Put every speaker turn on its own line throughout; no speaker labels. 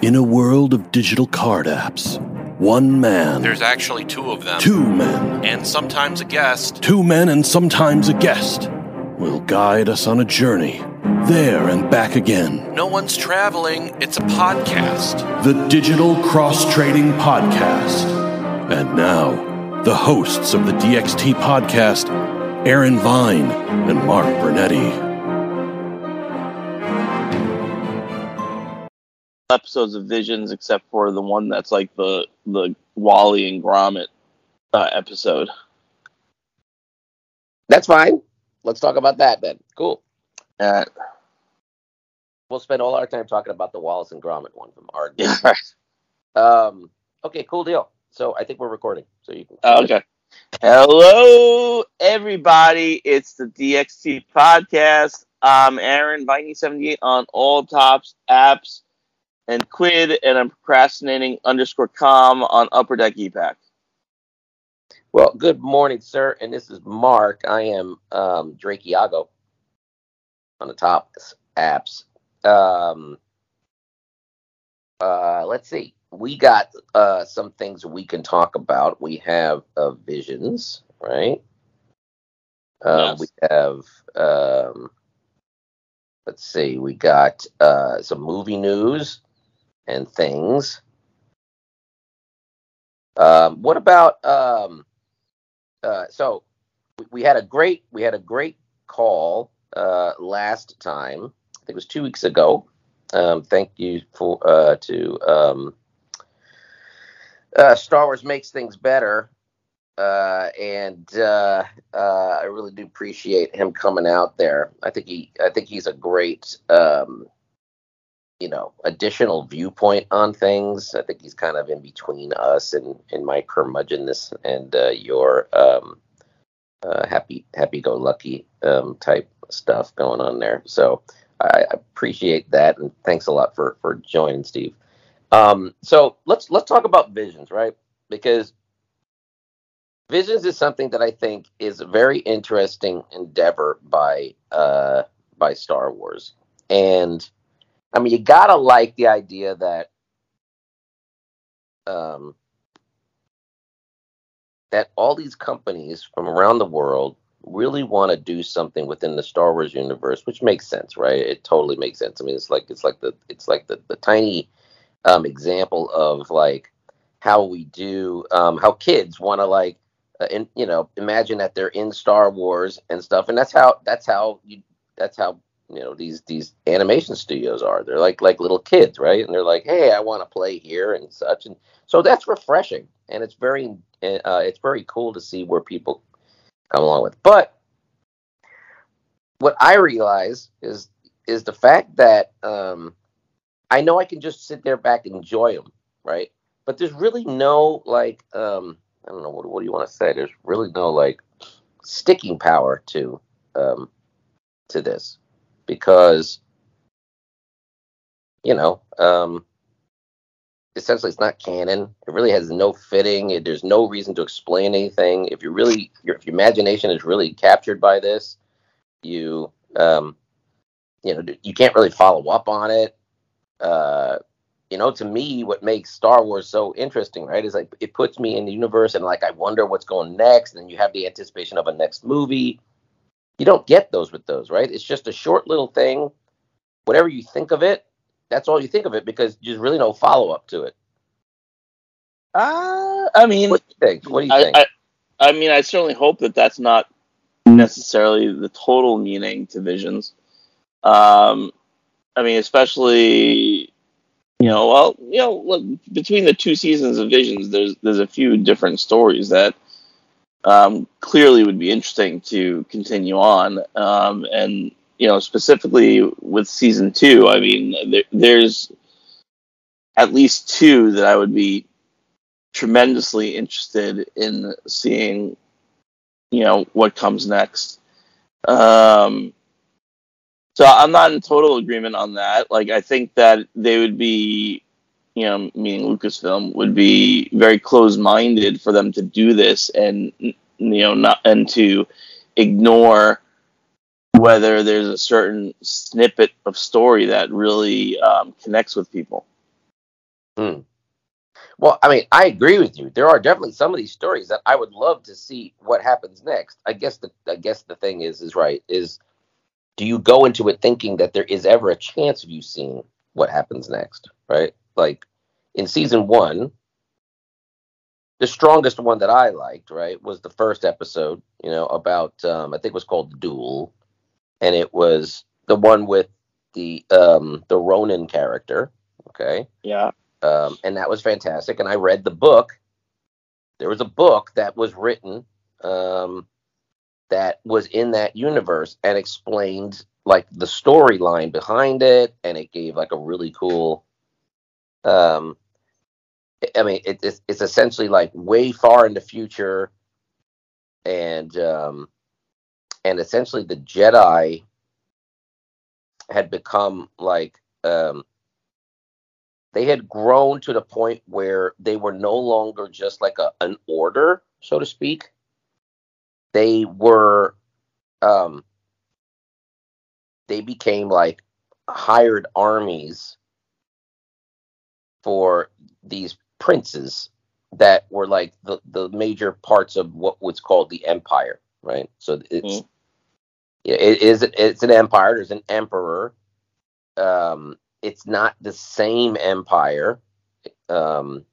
In a world of digital card apps, one man,
There's actually two of them.
two men,
And sometimes a guest.
two men and sometimes a guest will guide us on a journey there and back again.
No one's traveling, it's a podcast.
The Digital Cross Trading Podcast. And now, the hosts of the DXT podcast, Aaron Vine and Mark Bernetti.
Episodes of Visions except for the one that's like the the Wally and Gromit uh, episode.
That's fine. Let's talk about that then. Cool.
Uh,
We'll spend all our time talking about the Wallace and Gromit one from Ard.
yeah.
Um, okay, cool deal. So I think we're recording. So you can.
Okay. Hello, everybody. It's the DXT podcast. I'm Aaron Viney78 on all Topps apps and Quidd, and I'm procrastinating underscore com on Upper Deck ePack.
Well, good morning, sir. And this is Mark. I am um, Drake Iago on the Topps apps. Um, uh, let's see. We got uh, some things we can talk about. We have uh, visions, right? Uh,
Yes.
We have, um, let's see, we got uh, some movie news and things. Um, what about um, uh, so we, had a great we had a great call uh, last time. I think it was two weeks ago. Um, thank you for uh, to um, uh, Star Wars makes things better, uh, and uh, uh, I really do appreciate him coming out there. I think he I think he's a great um, you know additional viewpoint on things. I think he's kind of in between us and and my curmudgeonness and uh, your um, uh, happy happy go lucky um, type stuff going on there. So I appreciate that and thanks a lot for for joining, Steve. Um, so let's let's talk about visions, right? Because visions is something that I think is a very interesting endeavor by uh, by Star Wars, and I mean you gotta like the idea that um, that all these companies from around the world really want to do something within the Star Wars universe, which makes sense, right? It totally makes sense. I mean, it's like it's like the it's like the the tiny um, example of like how we do um, how kids want to like uh, in, you know imagine that they're in Star Wars and stuff, and that's how that's how you that's how you know these these animation studios are. They're like like little kids, right? And they're like, hey, I want to play here and such, and so that's refreshing, and it's very uh, it's very cool to see where people come along with. But what I realize is is the fact that um, I know I can just sit there back and enjoy them, right? But there's really no like um, I don't know what what do you want to say? There's really no like sticking power to um, to this because you know um, essentially it's not canon. It really has no fitting. It, there's no reason to explain anything. If you really, your, if your imagination is really captured by this, you, um, you know, you can't really follow up on it. Uh, you know, to me, what makes Star Wars so interesting, right, is like it puts me in the universe and like I wonder what's going next, and you have the anticipation of a next movie. You don't get those with those, right? It's just a short little thing. Whatever you think of it, that's all you think of it because there's really no follow up to it.
Uh, I mean,
What do you think? What do you
I,
think?
I, I mean, I certainly hope that that's not necessarily the total meaning to visions. Um, I mean, especially, you know, well, you know, look, between the two seasons of Visions, there's there's a few different stories that um, clearly would be interesting to continue on, um, and you know, specifically with season two, I mean, there, there's at least two that I would be tremendously interested in seeing you know what comes next. Um so i'm not in total agreement on that. Like i think that they would be you know meaning lucasfilm would be very closed-minded for them to do this and you know not and to ignore whether there's a certain snippet of story that really um, connects with people
Hmm. Well, I mean, I agree with you. There are definitely some of these stories that I would love to see what happens next. I guess the I guess the thing is is right is do you go into it thinking that there is ever a chance of you seeing what happens next, right? Like in season 1, the strongest one that I liked, right, was the first episode, you know, about um I think it was called The Duel and it was the one with the um the Ronin character, okay?
Yeah.
um, and that was fantastic. And I read the book. There was a book that was written um, that was in that universe and explained like the storyline behind it, and it gave like a really cool. Um, I mean, it, it's it's essentially like way far in the future, and um, and essentially the Jedi had become like um, they had grown to the point where they were no longer just like a an order, so to speak. They were um they became like hired armies for these princes that were like the, the major parts of what was called the empire, right? So it's
Mhm.
it is it's an empire. There's an emperor. Um, it's not the same empire. Um,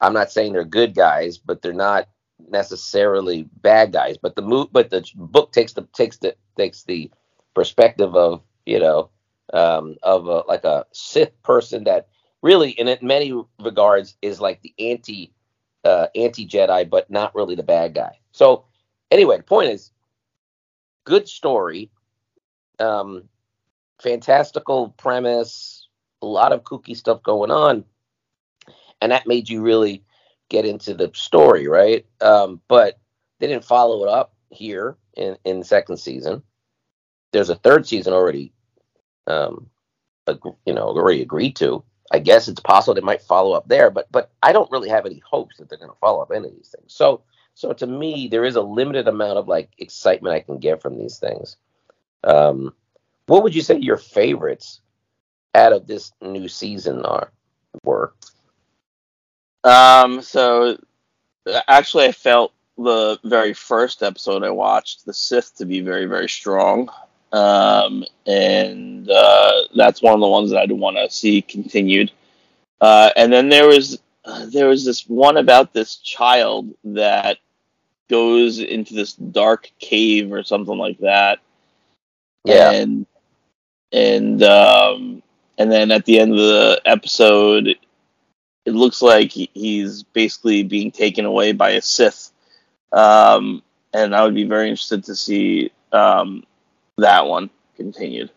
I'm not saying they're good guys, but they're not necessarily bad guys. But the mo- but the book takes the takes the takes the perspective of you know um, of a, like a Sith person that really, in many regards, is like the anti uh, anti Jedi, but not really the bad guy. So anyway, the point is, good story, um, fantastical premise, a lot of kooky stuff going on, and that made you really get into the story, right? Um, but they didn't follow it up here in in the second season. There's a third season already, um, you know, already agreed to. I guess it's possible they might follow up there, but but I don't really have any hopes that they're going to follow up any of these things. So so to me, there is a limited amount of like excitement I can get from these things. Um, what would you say your favorites out of this new season are were?
Um. So, actually, I felt the very first episode I watched, the Sith, to be very, very strong. Um, and uh, that's one of the ones that I'd want to see continued. Uh, and then there was uh, there was this one about this child that goes into this dark cave or something like that.
Yeah,
And and um, and then at the end of the episode, it looks like he's basically being taken away by a Sith. Um, and I would be very interested to see um, that one continued.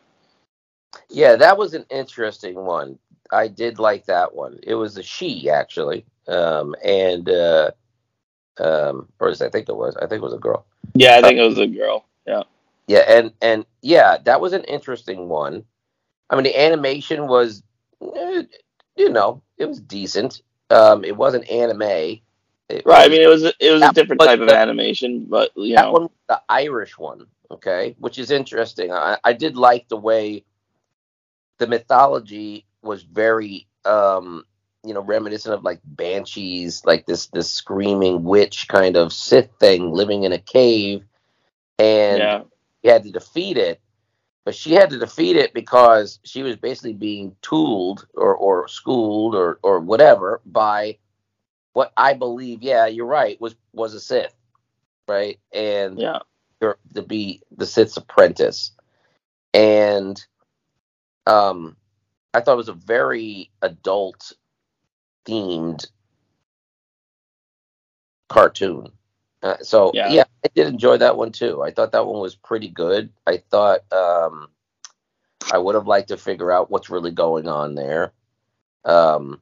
yeah, that was an interesting one. I did like that one. It was a she actually, um, and uh, um, or as I think it was, I think it was a girl.
Yeah, I think it was a girl. Yeah.
Yeah, and and yeah, that was an interesting one. I mean, the animation was, eh, you know, it was decent. Um, it wasn't anime. It
Right. I mean, it was it was a different
was
type of
the-
animation, but you
that
know,
one, the Irish one, okay, which is interesting. I, I did like the way the mythology was very, um, you know, reminiscent of like banshees, like this this screaming witch kind of Sith thing living in a cave, and
yeah,
he had to defeat it. But she had to defeat it because she was basically being tooled or, or schooled or, or whatever by what I believe, yeah, you're right, was was a Sith. Right? And
yeah,
to be the Sith's apprentice. And um I thought it was a very adult themed cartoon. Uh, so
Yeah.
yeah. I did enjoy that one too. I thought that one was pretty good. I thought um I would have liked to figure out what's really going on there. Um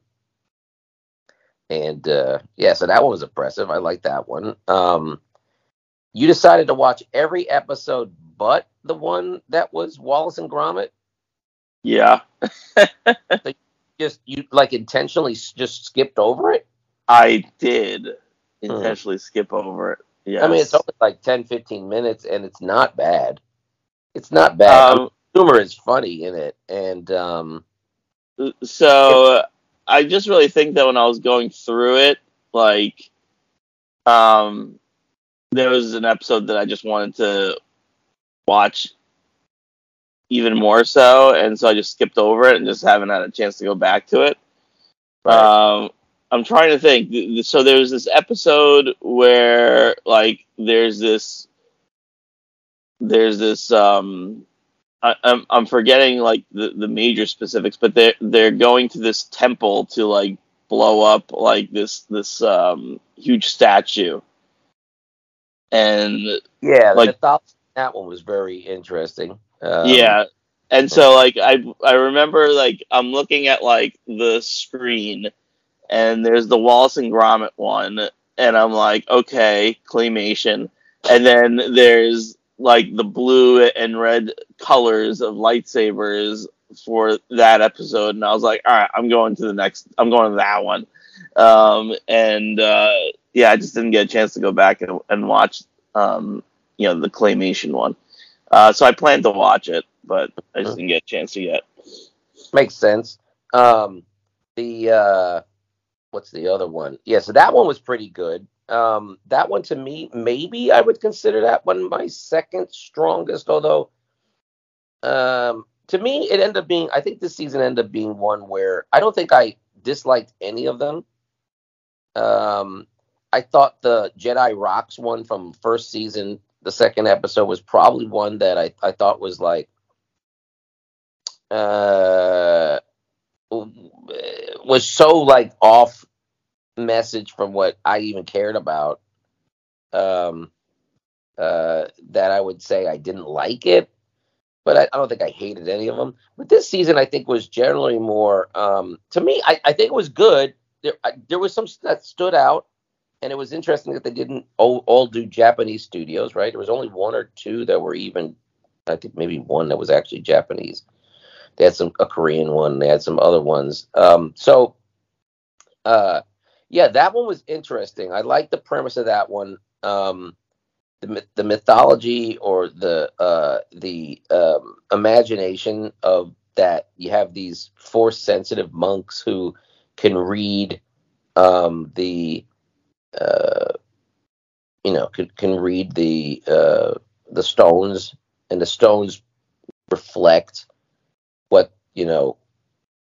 and uh yeah, so that one was impressive. I like that one. Um you decided to watch every episode but the one that was Wallace and Gromit.
yeah.
Just you like intentionally just skipped over it.
I did intentionally skip over it. Yeah.
Hmm. I mean, it's only like 10, 15 minutes, and it's not bad. It's not bad. I mean,
um,
humor is funny in it, and um,
so I just really think that when I was going through it, like, um, there was an episode that I just wanted to watch even more so, and so I just skipped over it and just haven't had a chance to go back to it.
Right.
Um, I'm trying to think. So there's this episode where like there's this there's this um I, I'm I'm forgetting like the, the major specifics, but they're they're going to this temple to like blow up like this this um huge statue. And
Yeah, the
Like-
that one was very interesting. Um,
yeah. And so like I I remember like I'm looking at like the screen and there's the Wallace and Gromit one and I'm like, okay, claymation. And then there's like the blue and red colors of lightsabers for that episode and I was like, all right, I'm going to the next I'm going to that one. Um and uh yeah, I just didn't get a chance to go back and, and watch um you know the claymation one. Uh, so I plan to watch it, but I just didn't get a chance to yet.
makes sense. Um, the uh, what's the other one? Yeah, so that one was pretty good. Um, that one to me, maybe I would consider that one my second strongest. Although, um, to me, it ended up being. I think this season ended up being one where I don't think I disliked any of them. Um, I thought the Jedi Rocks one from first season, the second episode, was probably one that I, I thought was like uh was so like off message from what I even cared about um uh that I would say I didn't like it but I, I don't think I hated any of them. But this season I think was generally more um to me I, I think it was good. There I, there was some that stood out and it was interesting that they didn't all, all do Japanese studios right there was only one or two that were even I think maybe one that was actually Japanese they had some a Korean one. They had some other ones. Um, so, uh, yeah, that one was interesting. I like the premise of that one. Um, the the mythology or the uh, the um, imagination of that you have these force sensitive monks who can read um, the uh, you know can can read the uh, the stones and the stones reflect what you know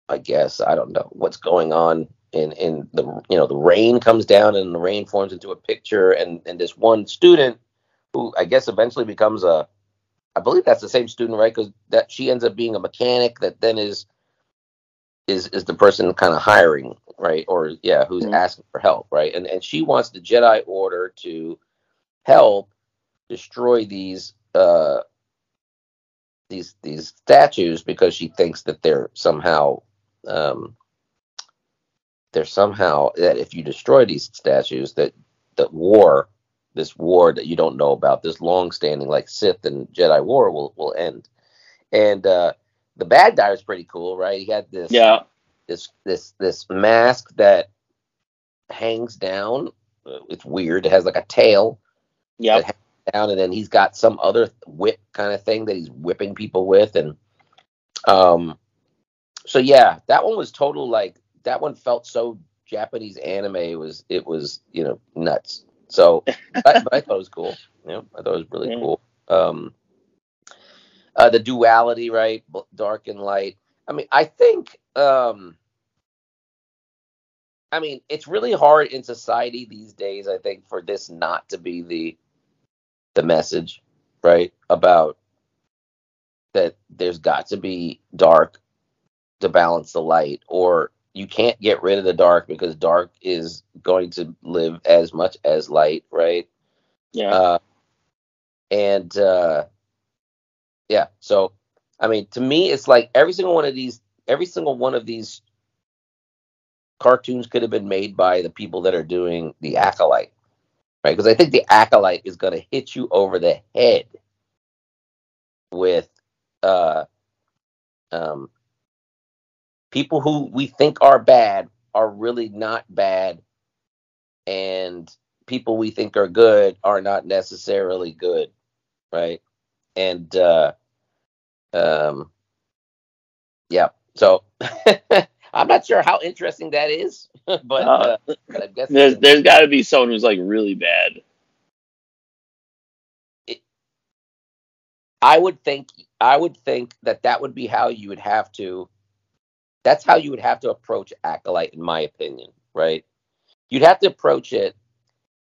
i guess i don't know what's going on in in the you know the rain comes down and the rain forms into a picture and and this one student who i guess eventually becomes a i believe that's the same student right? Because that she ends up being a mechanic that then is is is the person kind of hiring right? Or yeah who's
Mhm.
asking for help right? And and she wants the jedi order to help destroy these uh these these statues because she thinks that they're somehow um, they're somehow that if you destroy these statues that that war this war that you don't know about this long standing like Sith and Jedi war will will end. And uh, the bad guy was pretty cool right? He had this
Yeah,
this this this mask that hangs down. It's weird. It has like a tail
yeah,
down and then he's got some other whip kind of thing that he's whipping people with and um so yeah that one was total like that one felt so japanese anime it was it was you know nuts. So but, but i thought it was cool. You know i thought it was really
Yeah.
cool. Um uh the duality right dark and light i mean i think um i mean it's really hard in society these days i think for this not to be the the message, right? About that there's got to be dark to balance the light, or you can't get rid of the dark because dark is going to live as much as light, right?
yeah.
Uh, and uh, yeah, so I mean, to me, it's like every single one of these, every single one of these cartoons could have been made by the people that are doing the acolyte, right? Because I think the acolyte is going to hit you over the head with uh, um, people who we think are bad are really not bad, and people we think are good are not necessarily good, right? And uh, um, yeah, so I'm not sure how interesting that is, but,
Uh,
uh, but I guess
There's there's got to be someone who's like really bad.
I would think I would think that that would be how you would have to. That's how you would have to approach acolyte, in my opinion. Right? You'd have to approach it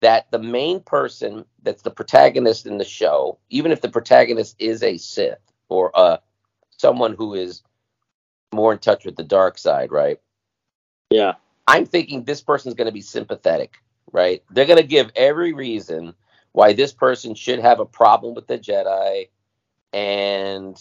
that the main person that's the protagonist in the show, even if the protagonist is a Sith or uh, someone who is more in touch with the dark side, right?
Yeah.
I'm thinking this person's going to be sympathetic, right? They're going to give every reason why this person should have a problem with the Jedi, and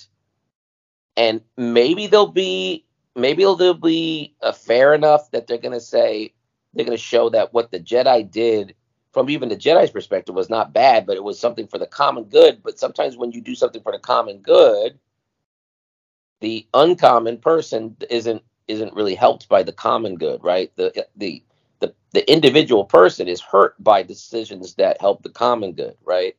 and maybe they'll be maybe they'll be uh, fair enough that they're going to say they're going to show that what the Jedi did from even the Jedi's perspective was not bad, but it was something for the common good. But sometimes when you do something for the common good, the uncommon person isn't isn't really helped by the common good, right? The the the the individual person is hurt by decisions that help the common good, right?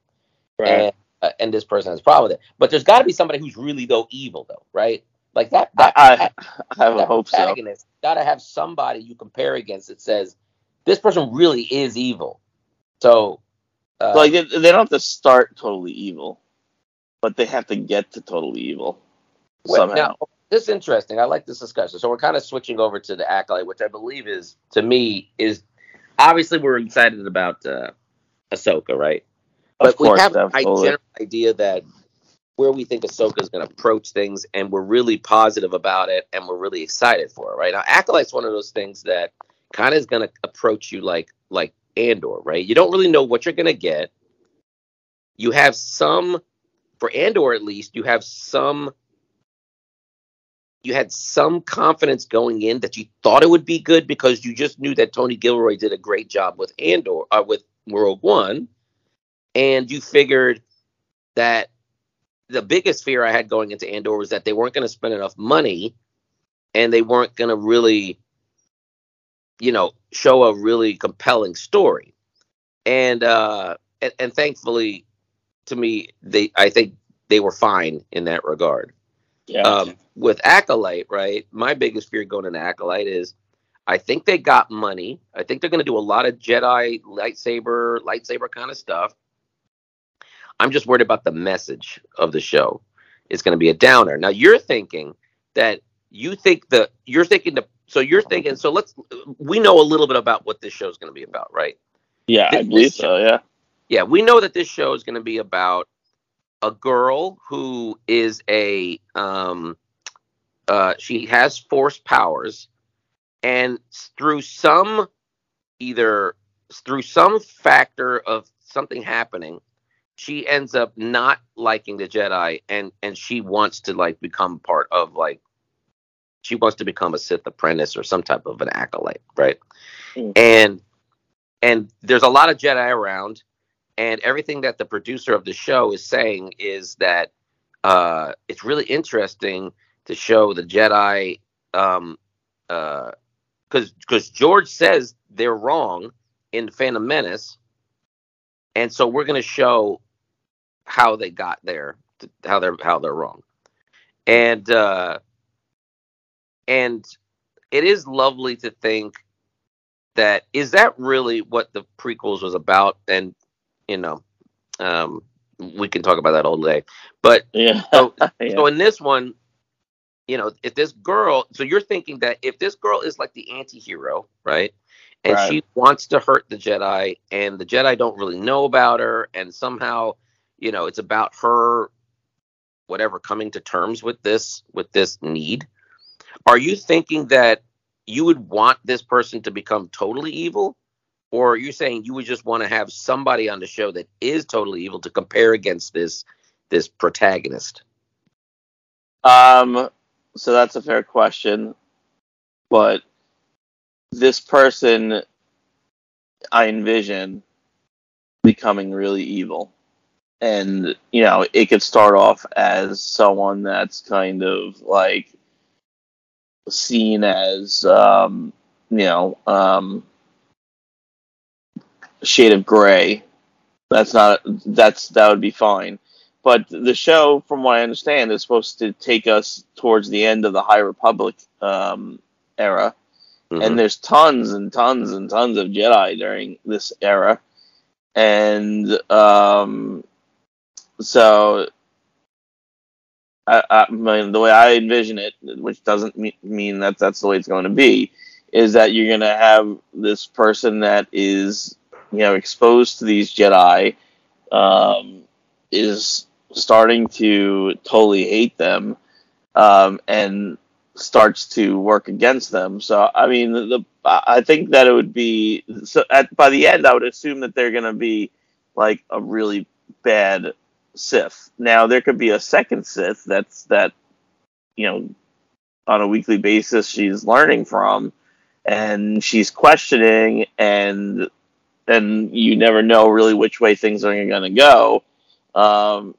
And uh, and this person has a problem with it. But there's got to be somebody who's really though evil though, right? Like that. that
I, I, I
that
hope so.
got to have somebody you compare against that says this person really is evil. So, uh,
Like they, they don't have to start totally evil, but they have to get to totally evil
well,
somehow.
now this is interesting. I like this discussion. So we're kind of switching over to the acolyte, which I believe is to me is obviously we're excited about uh, Ahsoka, right?
of
But we
course,
have a general idea that where we think Ahsoka is going to approach things, and we're really positive about it, and we're really excited for it, right? Now, Acolyte's one of those things that kind of is going to approach you like like Andor, right? You don't really know what you're going to get. You have some, for Andor at least, you have some. You had some confidence going in that you thought it would be good because you just knew that Tony Gilroy did a great job with Andor, uh, with Rogue One, and you figured that the biggest fear I had going into Andor was that they weren't going to spend enough money and they weren't going to really, you know, show a really compelling story. And uh and, and thankfully to me they I think they were fine in that regard.
yeah.
Um with Acolyte, right? My biggest fear going into Acolyte is I think they got money. I think they're going to do a lot of Jedi lightsaber, lightsaber kind of stuff. I'm just worried about the message of the show. It's going to be a downer. Now you're thinking that you think the you're thinking the so you're thinking so let's we know a little bit about what this show is going to be about, right?
yeah, I believe
this-
so. Yeah.
Yeah, we know that this show is going to be about a girl who is a um uh she has force powers and through some either through some factor of something happening she ends up not liking the Jedi and and she wants to like become part of like she wants to become a Sith apprentice or some type of an acolyte, right?
Mm.
And and there's a lot of Jedi around and everything that the producer of the show is saying is that uh, it's really interesting to show the Jedi um, uh, because because George says they're wrong in Phantom Menace, and so we're going to show how they got there, how they're how they're wrong, and uh, and it is lovely to think that is that really what the prequels was about, and you know, um, we can talk about that all day, but
Yeah.
So-
yeah.
so in this one, you know, if this girl, so you're thinking that if this girl is like the anti-hero, right? And
Right.
she wants to hurt the Jedi and the Jedi don't really know about her and somehow, you know, it's about her whatever coming to terms with this with this need. Are you thinking that you would want this person to become totally evil? Or are you saying you would just want to have somebody on the show that is totally evil to compare against this this protagonist?
Um, so that's a fair question, but this person I envision becoming really evil. And, you know, it could start off as someone that's kind of like seen as, um, you know, um, a shade of gray. That's not, that's, that would be fine. But the show, from what I understand, is supposed to take us towards the end of the High Republic um, era,
Mhm.
and there's tons and tons and tons of Jedi during this era, and um, so I, I mean, the way I envision it, which doesn't me- mean that that's the way it's going to be, is that you're going to have this person that is, you know, exposed to these Jedi, um, is starting to totally hate them, um, and starts to work against them. So, I mean, the, the I think that it would be so at by the end, I would assume that they're going to be like a really bad Sith. Now there could be a second Sith that's that you know on a weekly basis she's learning from and she's questioning and and you never know really which way things are going to go. Um,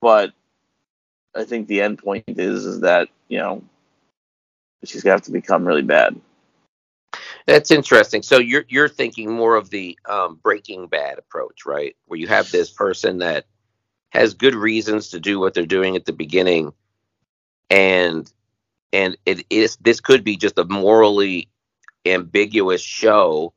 but I think the end point is is that you know she's gonna have to become really bad.
That's interesting. So you're you're thinking more of the um, Breaking Bad approach, right? Where you have this person that has good reasons to do what they're doing at the beginning, and and it is this could be just a morally ambiguous show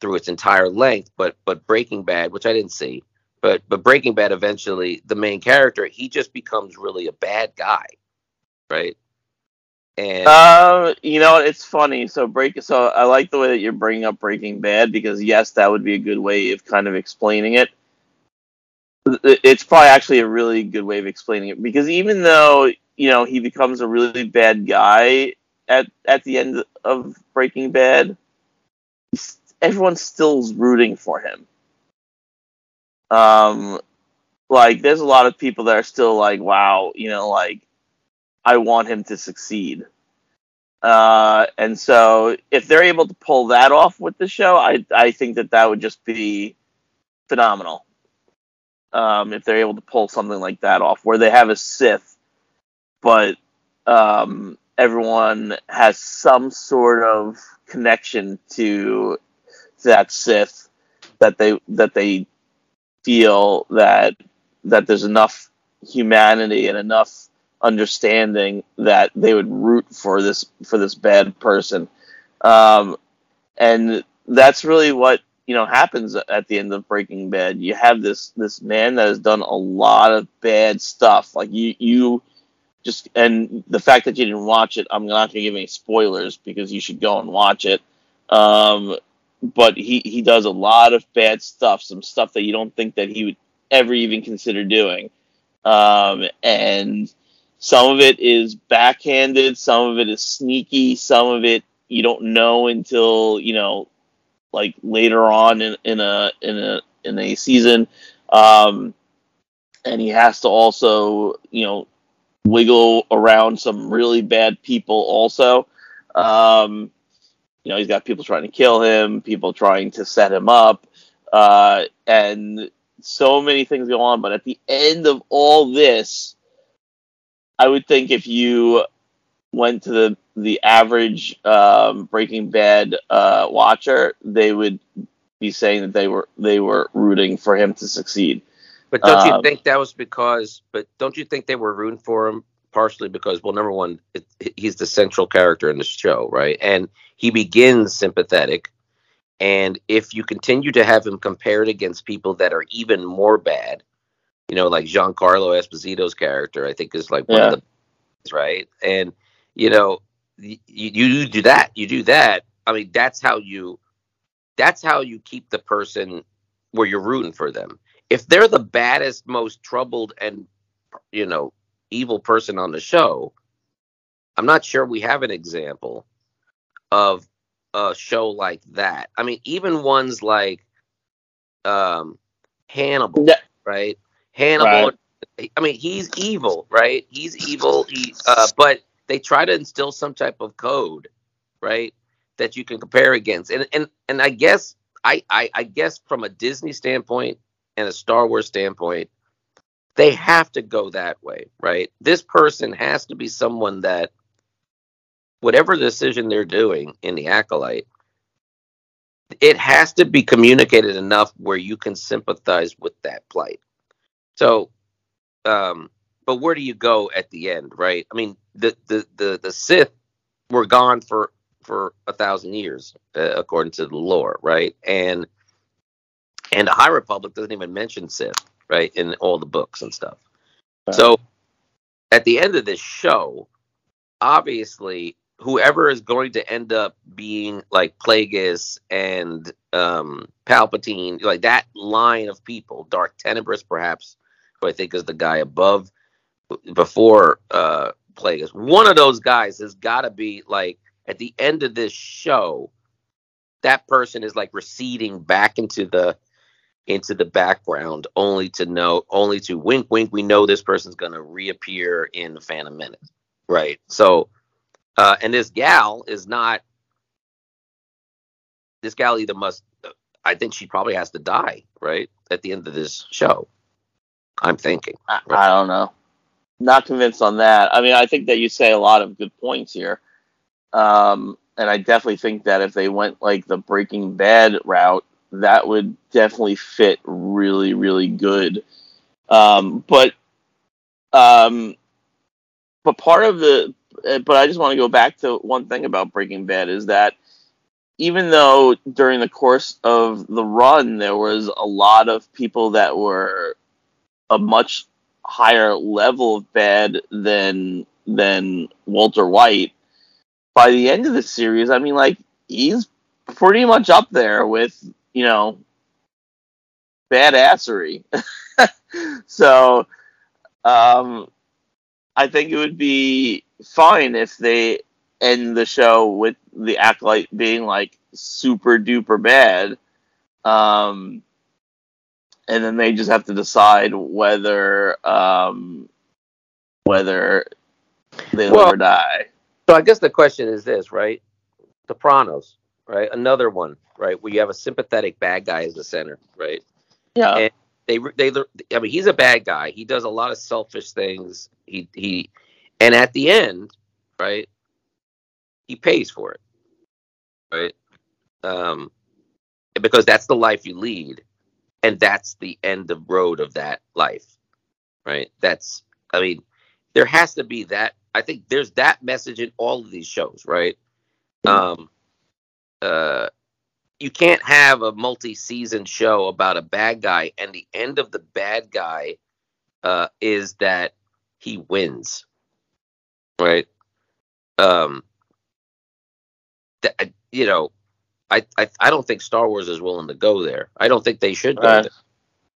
through its entire length. But but Breaking Bad, which I didn't see, but but Breaking Bad eventually the main character he just becomes really a bad guy, right? And
Uh, you know, it's funny. So break. So I like the way that you're bringing up Breaking Bad because yes, that would be a good way of kind of explaining it. It- It's probably actually a really good way of explaining it because even though you know he becomes a really bad guy at at the end of Breaking Bad, everyone still's rooting for him. Um, like there's a lot of people that are still like, wow, you know, like I want him to succeed. Uh, and so if they're able to pull that off with the show, I I think that that would just be phenomenal. Um, if they're able to pull something like that off, where they have a Sith, but um, everyone has some sort of connection to that Sith that they that they feel that that there's enough humanity and enough understanding that they would root for this for this bad person. Um, and that's really what you know happens at the end of breaking bad. You have this this man that has done a lot of bad stuff. Like you you just and the fact that you didn't watch it i'm not going to give any spoilers because you should go and watch it. Um, but he he does a lot of bad stuff some stuff that you don't think that he would ever even consider doing. Um, and some of it is backhanded, some of it is sneaky, some of it you don't know until you know, like later on in, in a in a in a season, um, and he has to also you know wiggle around some really bad people also. Um, you know, he's got people trying to kill him, people trying to set him up, uh, and so many things go on. But at the end of all this, I would think if you went to the the average um, Breaking Bad uh, watcher, they would be saying that they were they were rooting for him to succeed.
But don't you
Um,
think that was because? But don't you think they were rooting for him partially because? Well, number one, it, he's the central character in the show, right? And he begins sympathetic, and if you continue to have him compared against people that are even more bad, you know, like Giancarlo Esposito's character, I think is like one
Yeah.
of the right, and you know, you, you do that, you do that. I mean, that's how you, that's how you keep the person where you're rooting for them if they're the baddest, most troubled, and you know, evil person on the show, I'm not sure we have an example of a show like that. I mean, even ones like um, Hannibal,
Yeah.
right? Hannibal. I mean, he's evil, right? He's evil. He, uh, but they try to instill some type of code, right, that you can compare against. And and and I guess I I, I guess from a Disney standpoint and a Star Wars standpoint, they have to go that way, right? This person has to be someone that, whatever decision they're doing in the acolyte, it has to be communicated enough where you can sympathize with that plight. So, um, but where do you go at the end, right? I mean, the the the the Sith were gone for for a thousand years, uh, according to the lore, right? And and the High Republic doesn't even mention Sith, right, in all the books and stuff. So at the end of this show, obviously, whoever is going to end up being like Plagueis and um, Palpatine, like that line of people, Darth Tenebrous, perhaps, who I think is the guy above, before uh, Plagueis. One of those guys has got to be like at the end of this show, that person is like receding back into the into the background, only to know, only to wink, wink. We know this person's to reappear in the Phantom Menace, right? So, uh, and this gal is not. This gal either must. I think she probably has to die, right, at the end of this show. I'm thinking.
I, I don't know. Not convinced on that. I mean, I think that you say a lot of good points here. Um, and I definitely think that if they went like the Breaking Bad route, that would definitely fit really, really good. Um, but, um, but part of the, uh, but I just want to go back to one thing about Breaking Bad is that even though during the course of the run there was a lot of people that were a much higher level of bad than than Walter White, by the end of the series, I mean, like he's pretty much up there with you know badassery. so, um, I think it would be fine if they end the show with the acolyte being like super duper bad. Um, and then they just have to decide whether um, whether they
Well-
live or die.
So I guess the question is this, right? Sopranos, right? Another one, right? Where you have a sympathetic bad guy as the center, right?
Yeah,
And they they I mean he's a bad guy. He does a lot of selfish things. He he and at the end, right? He pays for it. Right? Um because that's the life you lead and that's the end of road of that life. Right? That's I mean there has to be that I think there's that message in all of these shows, right? Um uh you can't have a multi-season show about a bad guy and the end of the bad guy uh is that he wins right um that, you know I, I i don't think star wars is willing to go there i don't think they should go
Right.
there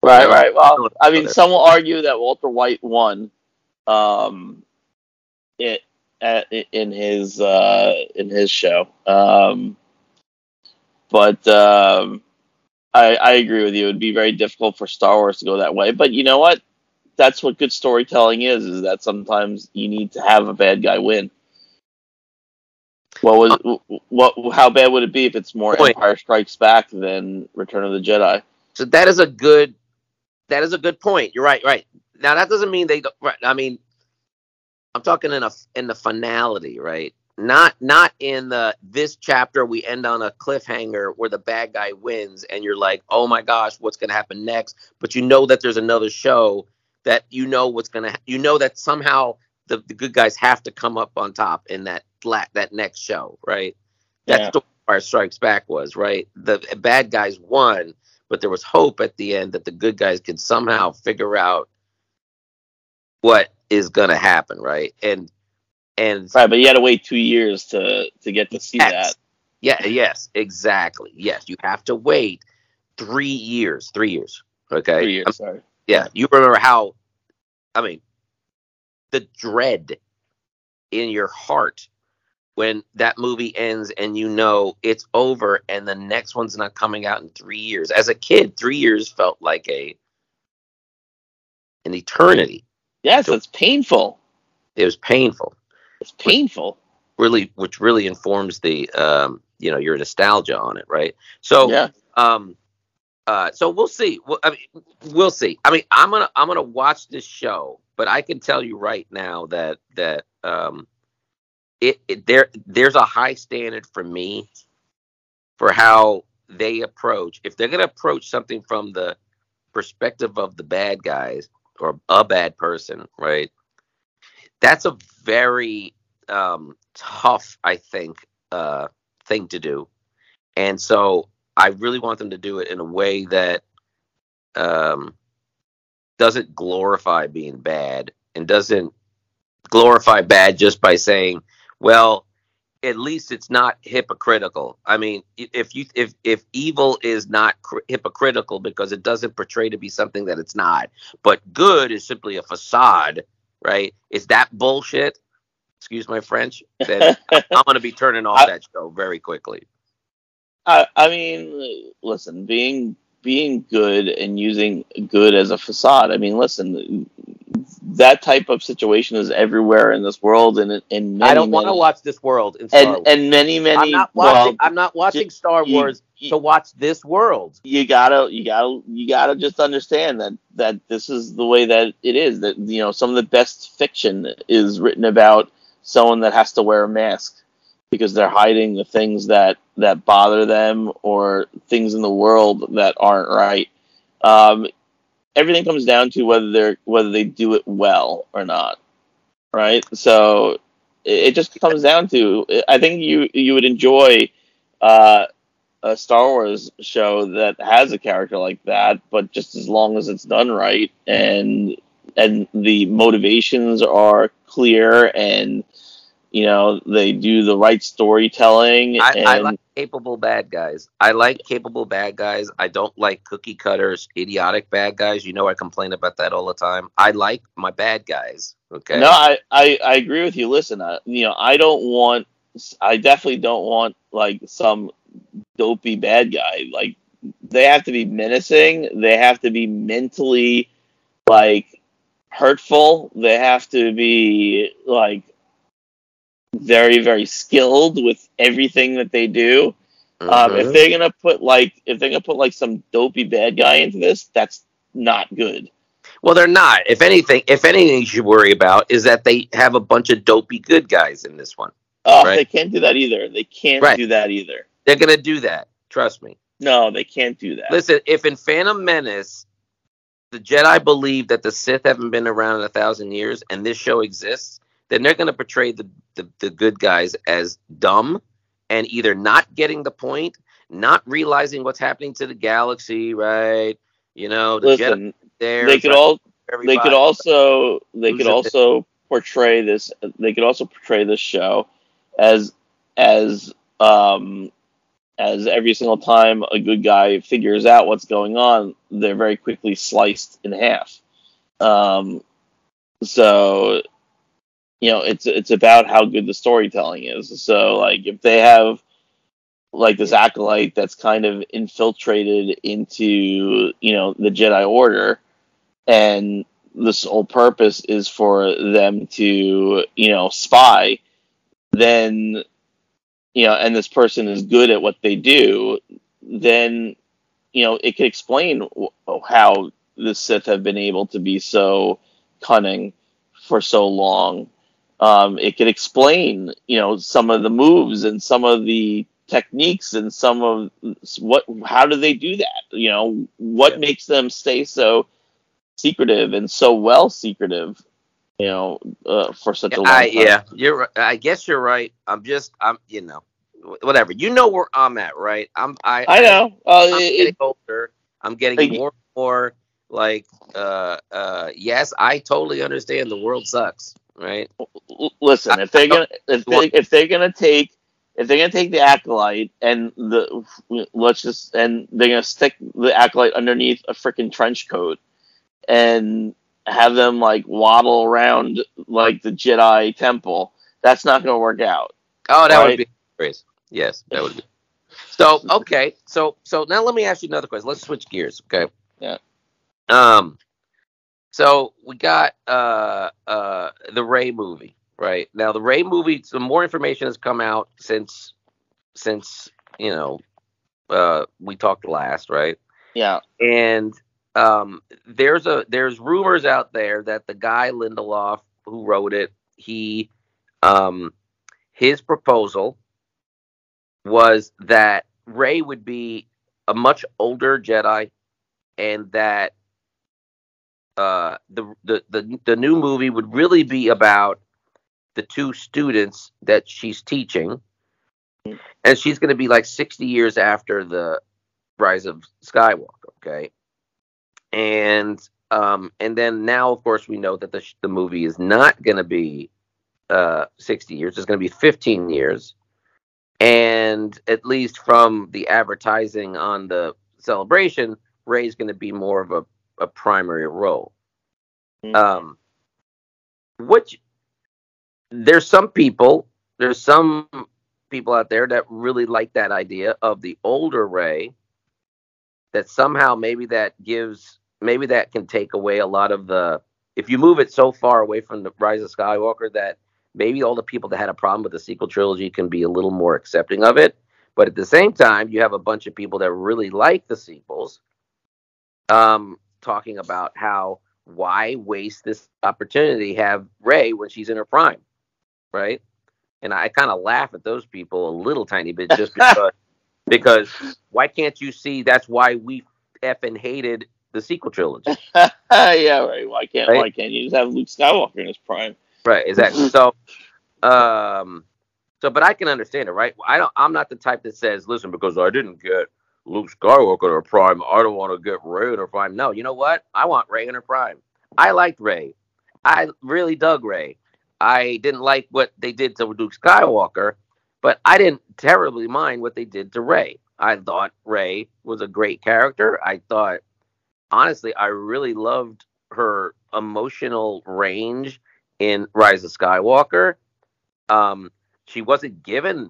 right,
No,
right. Well, I mean, some will argue that Walter White won, um, it at, in his uh, in his show. Um, but um, I, I agree with you. It would be very difficult for Star Wars to go that way. But you know what? That's what good storytelling is. Is that sometimes you need to have a bad guy win. What was uh, what? How bad would it be if it's more
Point.
Empire Strikes Back than Return of the Jedi?
so that is a good that is a good point you're right right now that doesn't mean they don't right i mean i'm talking in a in the finality right not not in the this chapter we end on a cliffhanger where the bad guy wins and you're like oh my gosh what's going to happen next but you know that there's another show that you know what's going to you know that somehow the, the good guys have to come up on top in that that next show right that's
Yeah.
the Empire Strikes Back was right the bad guys won but there was hope at the end that the good guys could somehow figure out what is going to happen right and and
Right, but you had to wait two years to to get to see
Yes.
that.
yeah yes exactly yes you have to wait three years three years okay
Three years, sorry.
yeah you remember how i mean the dread in your heart when that movie ends and you know it's over and the next one's not coming out in three years as a kid three years felt like a an eternity
Yes,
So-
it's painful.
it was painful
It's painful.
really which really informs the um you know your nostalgia on it right so
yeah.
um uh so we'll see well, I mean, we'll see i mean i'm gonna i'm gonna watch this show but i can tell you right now that that um it, it there there's a high standard for me for how they approach if they're gonna approach something from the perspective of the bad guys or a bad person right? That's a very um, tough, I think, uh, thing to do, and so I really want them to do it in a way that um, doesn't glorify being bad and doesn't glorify bad just by saying, well, at least it's not hypocritical. I mean, if you if if evil is not cr- hypocritical because it doesn't portray to be something that it's not, but good is simply a facade, right? Is that bullshit? Excuse my French. Then I'm going to be turning off that show very quickly.
I, I mean, listen, being being good and using good as a facade. I mean, listen, that type of situation is everywhere in this world, and in many,
I don't want to watch this world in Star
and and many many.
I'm not watching.
well,
I'm not watching Star Wars
you-
to watch this world.
you gotta you gotta you gotta just understand that that this is the way that it is that you know some of the best fiction is written about someone that has to wear a mask because they're hiding the things that that bother them or things in the world that aren't right. Um, everything comes down to whether they're whether they do it well or not right? So it, it just comes down to i think you you would enjoy uh, a Star Wars show that has a character like that, but just as long as it's done right and and the motivations are clear and you know they do the right storytelling
I,
and
I like capable bad guys. I like capable bad guys. I don't like cookie cutters, idiotic bad guys. You know I complain about that all the time. I like my bad guys. Okay.
no I, I I agree with you listen I, you know I don't want I definitely don't want like some dopey bad guy like they have to be menacing they have to be mentally like hurtful they have to be like very very skilled with everything that they do um, if
Mhm.
they're gonna put like if they're gonna put like some dopey bad guy into this that's not good
well, they're not. If anything, if anything, you should worry about is that they have a bunch of dopey good guys in this one.
oh
Right.
they can't do that either they can't
Right.
do that either
They're gonna do that. Trust me.
no they can't do that
Listen, if in Phantom Menace the Jedi believe that the Sith haven't been around in a thousand years and this show exists, then they're going to portray the, the, the good guys as dumb and either not getting the point, not realizing what's happening to the galaxy, right? You know, the
listen
there.
they could all they could also they could also portray this they could also portray this show as as um as every single time a good guy figures out what's going on they're very quickly sliced in half um so you know it's it's about how good the storytelling is. So like if they have like this acolyte that's kind of infiltrated into you know the jedi order and the sole purpose is for them to you know spy then you know and this person is good at what they do then you know it could explain how the sith have been able to be so cunning for so long um, it could explain you know some of the moves and some of the techniques and some of what how do they do that you know what
Yeah.
makes them stay so secretive and so well secretive you know uh, for such a long
I,
time
yeah, you're. I guess you're right. I'm just. I'm. You know, whatever. You know where I'm at, right? I'm. I.
i know uh,
I'm
it-
getting older. I'm getting
Like-
more and more like uh uh yes, I totally understand the world sucks, right?
listen, if they're gonna if they if they're gonna take if they're gonna take the acolyte and the let's just and they're gonna stick the acolyte underneath a freaking trench coat and have them like waddle around like the Jedi temple, that's not gonna work out.
Oh, that
Right.
would be great. Yes, that would be. So, okay. So so now let me ask you another question. Let's switch gears, okay?
Yeah.
Um so we got uh uh the Rey movie, right? Now the Rey movie some more information has come out since since, you know, uh we talked last, right?
Yeah,
and um, there's a there's rumors out there that the guy Lindelof who wrote it, he um, his proposal was that Rey would be a much older Jedi, and that uh, the, the the the new movie would really be about the two students that she's teaching, and she's going to be like 60 years after the Rise of Skywalker. Okay, and um, and then now, of course, we know that the the movie is not going to be uh 60 years. It's going to be 15 years, and at least from the advertising on the celebration, Rey's going to be more of a, a primary role.
Mm.
Um, what there's some people, there's some people out there that really like that idea of the older Rey. That somehow maybe that gives maybe that can take away a lot of the if you move it so far away from the Rise of Skywalker that maybe all the people that had a problem with the sequel trilogy can be a little more accepting of it. But at the same time, you have a bunch of people that really like the sequels, um, talking about how why waste this opportunity have Rey when she's in her prime, right? And I kind of laugh at those people a little tiny bit just because because why can't you see that's why we effing hated the sequel trilogy,
yeah, right. Why can't
Right?
why can't you just have Luke Skywalker in his prime?
right? Exactly. So, um, so but I can understand it, right? I don't. I'm not the type that says, listen, because I didn't get Luke Skywalker her prime, I don't want to get Rey her prime. No, you know what? I want Rey her prime. I liked Rey. I really dug Rey. I didn't like what they did to Luke Skywalker, but I didn't terribly mind what they did to Rey. I thought Rey was a great character. I thought, honestly, I really loved her emotional range in Rise of Skywalker. Um, she wasn't given.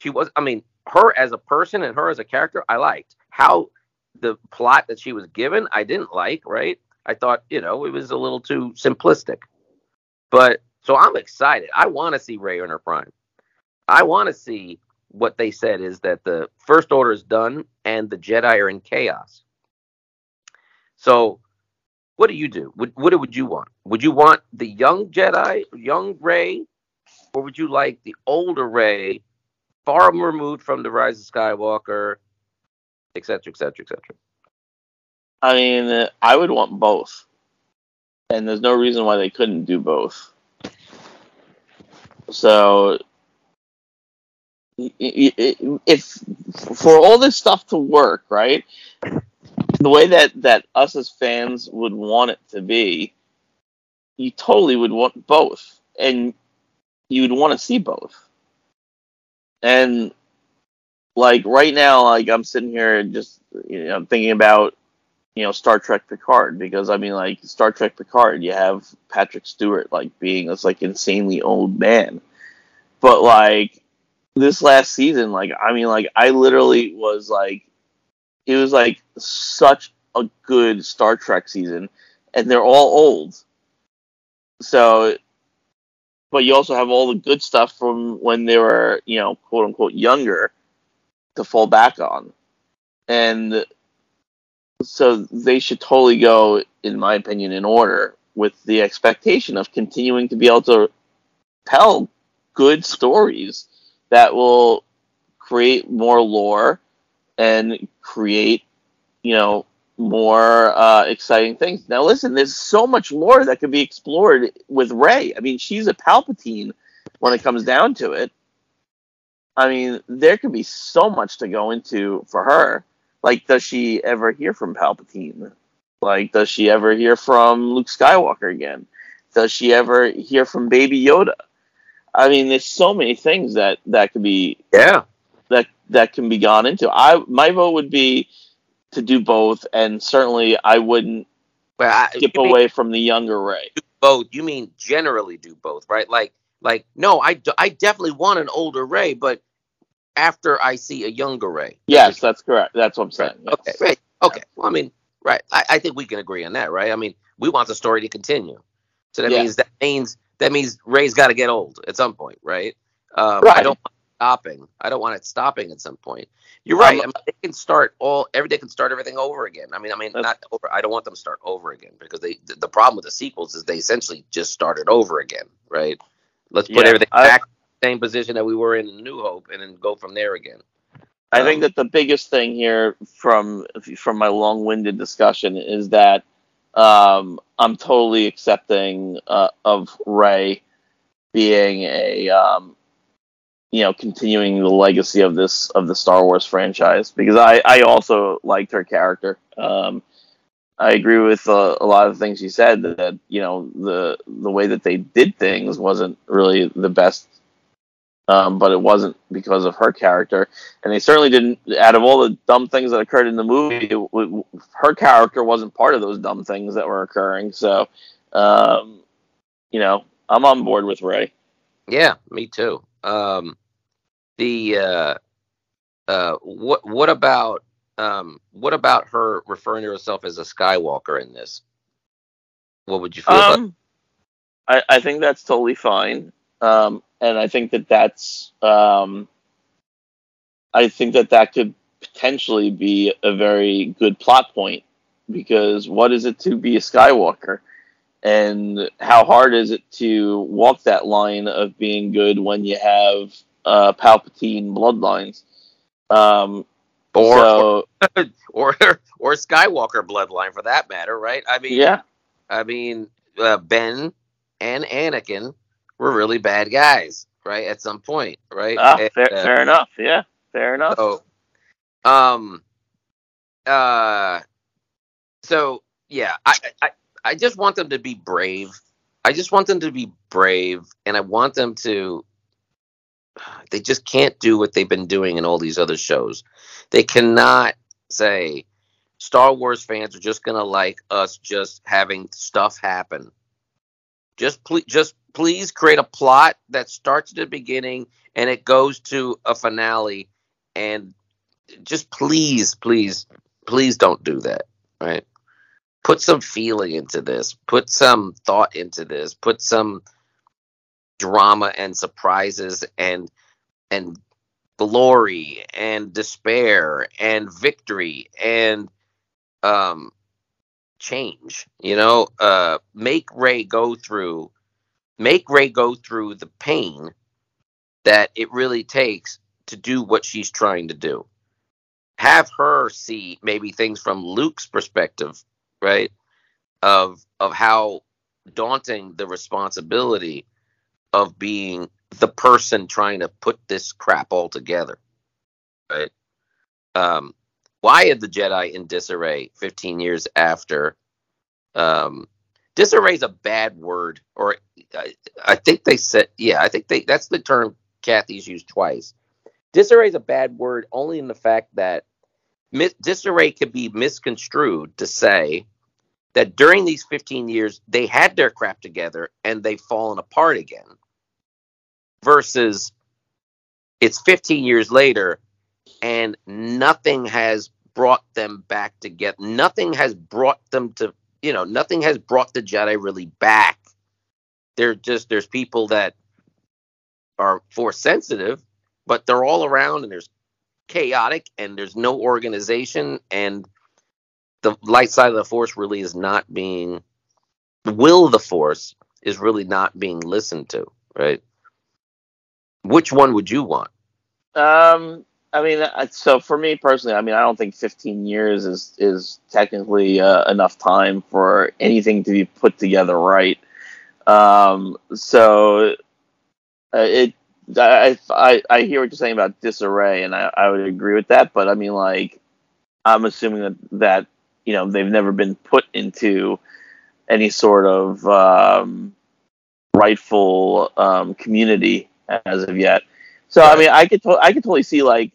She was. I mean, her as a person and her as a character, I liked. How the plot that she was given, I didn't like. Right? I thought, you know, it was a little too simplistic. But so I'm excited. I want to see Rey in her prime. I want to see what they said is that the First Order is done and the Jedi are in chaos. So, what do you do? What, what would you want? Would you want the young Jedi, young Rey, or would you like the older Rey, far removed from the Rise of Skywalker, et cetera, et cetera, et cetera?
I mean, uh, I would want both, and there's no reason why they couldn't do both. So, if for all this stuff to work, right, the way that that us as fans would want it to be, you totally would want both, and you would want to see both. And like right now, like I'm sitting here and just you know thinking about you know Star Trek Picard because I mean like Star Trek Picard you have Patrick Stewart like being this like insanely old man. But like this last season like I mean like I literally was like it was like such a good Star Trek season and they're all old. So but you also have all the good stuff from when they were you know quote unquote younger to fall back on. And so they should totally go, in my opinion, in order with the expectation of continuing to be able to tell good stories that will create more lore and create, you know, more uh, exciting things. Now, listen, there's so much lore that could be explored with Rey. I mean, she's a Palpatine when it comes down to it. I mean, there could be so much to go into for her. Like, does she ever hear from Palpatine? Like, does she ever hear from Luke Skywalker again? Does she ever hear from Baby Yoda? I mean, there's so many things that that could be
Yeah.
that that can be gone into. I my vote would be to do both, and certainly I wouldn't
I,
skip
mean
away from the younger Rey.
both. You mean generally do both, right? Like, like no, I, I definitely want an older Rey, but after I see a younger Rey.
Yes, that's correct. That's what I'm saying.
Right.
yes.
Okay. Right. Okay. Well, I mean, right. I, I think we can agree on that, right? I mean, we want the story to continue. So that
Yeah.
means that means that means Rey's got to get old at some point, right? Um, I
Right.
don't want it stopping. I don't want it stopping at some point. You're right. I mean, they can start all every they can start everything over again. I mean, I mean, not over. I don't want them to start over again because they the, the problem with the sequels is they essentially just started over again, right? Let's put
Yeah,
everything
I-
back in the same position that we were in in New Hope and then go from there again.
I think
Um,
that the biggest thing here from from my long-winded discussion is that um, I'm totally accepting uh, of Rey being a um, you know continuing the legacy of this of the Star Wars franchise because I I also liked her character. Um, I agree with uh, a lot of things you said that, that you know the the way that they did things wasn't really the best um, but it wasn't because of her character. And they certainly didn't. Out of all the dumb things that occurred in the movie, it, it, her character wasn't part of those dumb things that were occurring. So, um, you know, I'm on board with Rey.
Yeah, me too. Um, the uh, uh, what what about um, what about her referring to herself as a Skywalker in this? What would you feel um?
I, I think that's totally fine. Um, and I think that that's um, I think that that could potentially be a very good plot point because what is it to be a Skywalker? And how hard is it to walk that line of being good when you have uh, Palpatine bloodlines? Um,
or, so, or, or or Skywalker bloodline for that matter, right? I mean,
yeah.
I mean, uh, Ben and Anakin were really bad guys, right? At some point, right?
Ah, and, fair, uh, fair enough. Yeah, fair enough.
So, um, uh, so yeah, I, I, I just want them to be brave. I just want them to be brave, and I want them to. They just can't do what they've been doing in all these other shows. They cannot say Star Wars fans are just gonna like us just having stuff happen. Just please, just please create a plot that starts at the beginning and it goes to a finale and just please please please don't do that right put some feeling into this put some thought into this put some drama and surprises and and glory and despair and victory and um change you know uh make rey go through make rey go through the pain that it really takes to do what she's trying to do. Have her see maybe things from Luke's perspective, right? Of of how daunting the responsibility of being the person trying to put this crap all together. Right? Um, why are the Jedi in disarray 15 years after um, disarray is a bad word, or I, I, think they said, yeah, I think they that's the term Kathy's used twice. Disarray is a bad word only in the fact that mis- disarray could be misconstrued to say that during these 15 years they had their crap together and they've fallen apart again, versus it's 15 years later and nothing has brought them back together. Nothing has brought them to you know, nothing has brought the Jedi really back. They're just there's people that are force sensitive, but they're all around and there's chaotic and there's no organization and the light side of the force really is not being will the force is really not being listened to, right? Which one would you want?
Um I mean, uh, so for me personally, I mean, I don't think 15 years is is technically uh, enough time for anything to be put together right. Um, so uh, it, I, I, I hear what you're saying about disarray, and I, I would agree with that. But I mean, like, I'm assuming that that you know they've never been put into any sort of um, rightful um, community as of yet. So I mean, I could to- I could totally see like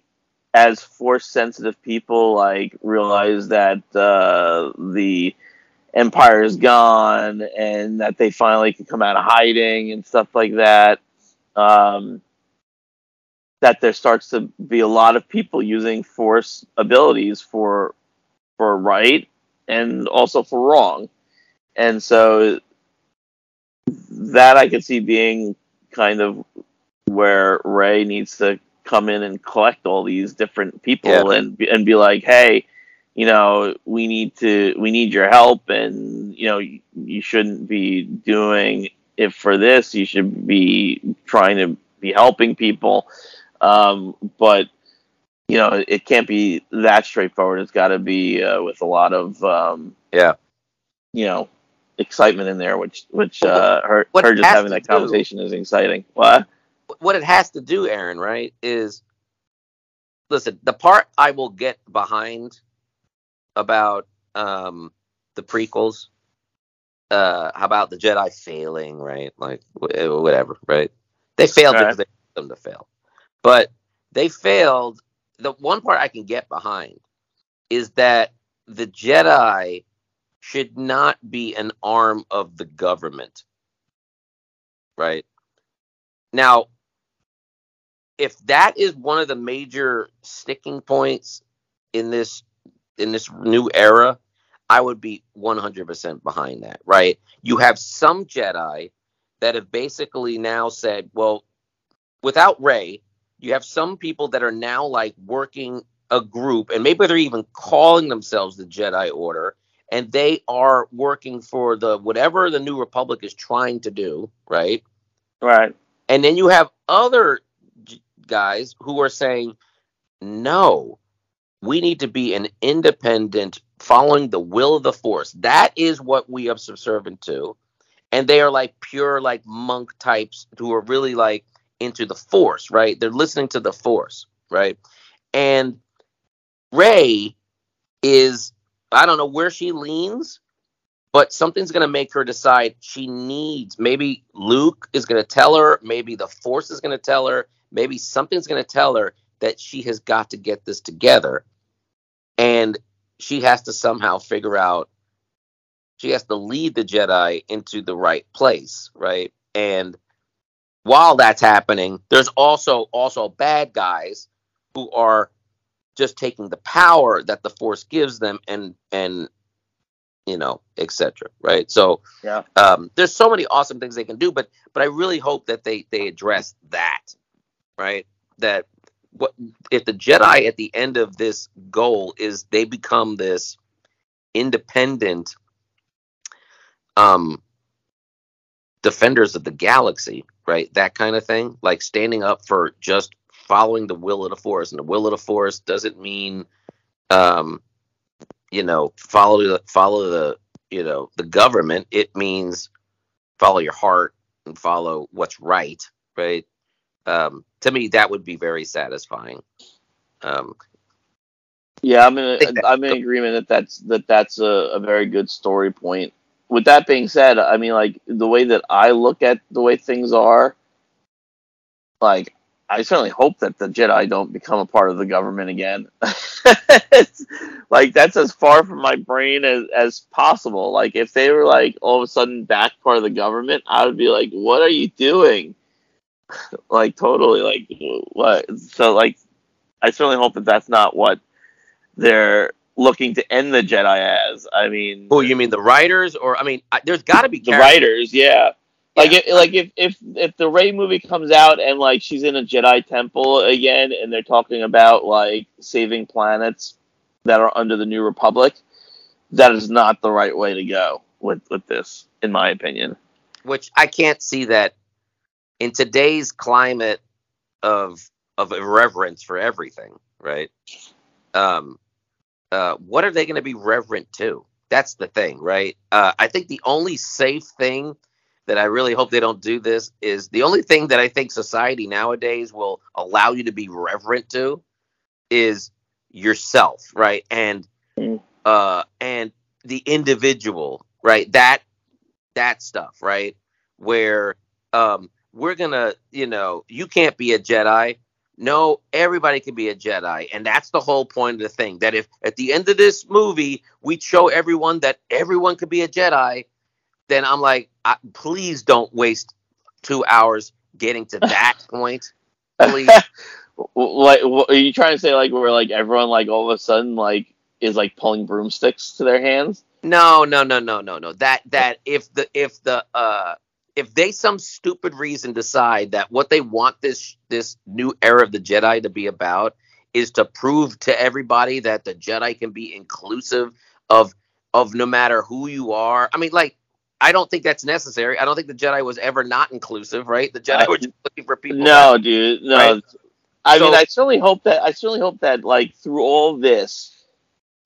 as force sensitive people like realize that uh, the empire is gone and that they finally can come out of hiding and stuff like that um, that there starts to be a lot of people using force abilities for for right and also for wrong and so that i could see being kind of where Rey needs to come in and collect all these different people yeah. and and be like, hey, you know, we need to we need your help, and you know, you, you shouldn't be doing it for this. You should be trying to be helping people, um, but you know, it can't be that straightforward. It's got to be uh, with a lot of um,
yeah,
you know, excitement in there, which which uh, her
What
her just having that
do-
conversation is exciting. What?
What it has to do, Aaron, right, is listen, the part I will get behind about um the prequels, uh how about the Jedi failing, right? Like wh- whatever, right? They failed
Right.
because they wanted them to fail. But they failed the one part I can get behind is that the Jedi should not be an arm of the government. Right? Now, if that is one of the major sticking points in this in this new era, I would be 100% behind that, right? You have some Jedi that have basically now said, well, without Rey, you have some people that are now like working a group and maybe they're even calling themselves the Jedi Order and they are working for the whatever the new republic is trying to do, right?
Right.
And then you have other guys who are saying, no, we need to be an independent, following the will of the force. That is what we are subservient to. And they are like pure, like monk types who are really like into the force, right? They're listening to the force, right? And Rey is, I don't know where she leans, but something's going to make her decide she needs maybe luke is going to tell her maybe the force is going to tell her maybe something's going to tell her that she has got to get this together and she has to somehow figure out she has to lead the jedi into the right place right and while that's happening there's also also bad guys who are just taking the power that the force gives them and and you know, etc. Right. So
Yeah.
um, there's so many awesome things they can do, but but I really hope that they they address that, right? That what if the Jedi at the end of this goal is they become this independent um defenders of the galaxy, right? That kind of thing, like standing up for just following the will of the force, and the will of the force doesn't mean um you know follow the follow the you know the government it means follow your heart and follow what's right right um to me that would be very satisfying um
Yeah, I'm in.
that-
I'm in agreement that that's that that's a, a very good story point. With that being said, I mean, like the way that I look at the way things are, like I certainly hope that the Jedi don't become a part of the government again. Like that's as far from my brain as as possible. Like if they were like all of a sudden back part of the government, I would be like, "What are you doing?" like totally, like what? So like, I certainly hope that that's not what they're looking to end the Jedi as. I mean,
oh you mean the writers or i mean I, there's got to be
the writers, yeah. Like,
Yeah.
if, like if, if if the Rey movie comes out and like she's in a Jedi temple again, and they're talking about like saving planets that are under the New Republic, that is not the right way to go with with this, in my opinion.
which i can't see that in today's climate of of irreverence for everything right? Um uh what are they going to be reverent to? That's the thing right? Uh i think the only safe thing that i really hope they don't do this is the only thing that i think society nowadays will allow you to be reverent to is yourself right? And
Mm.
uh and the individual right? That that stuff right? Where um we're gonna you know you can't be a jedi no everybody can be a jedi and that's the whole point of the thing that if at the end of this movie we show everyone that everyone could be a jedi then i'm like I, please don't waste two hours getting to that point please
Like, what, are you trying to say like where like everyone like all of a sudden like is like pulling broomsticks to their hands?
No, no, no, no, no, no. That that if the if the uh if they some stupid reason decide that what they want this this new era of the Jedi to be about is to prove to everybody that the Jedi can be inclusive of of no matter who you are. I mean, like I don't think that's necessary. I don't think the Jedi was ever not inclusive, right? The Jedi
Uh,
were just looking for people.
No, dude. No.
Right?
I
So-
mean, I certainly hope that I certainly hope that like through all this,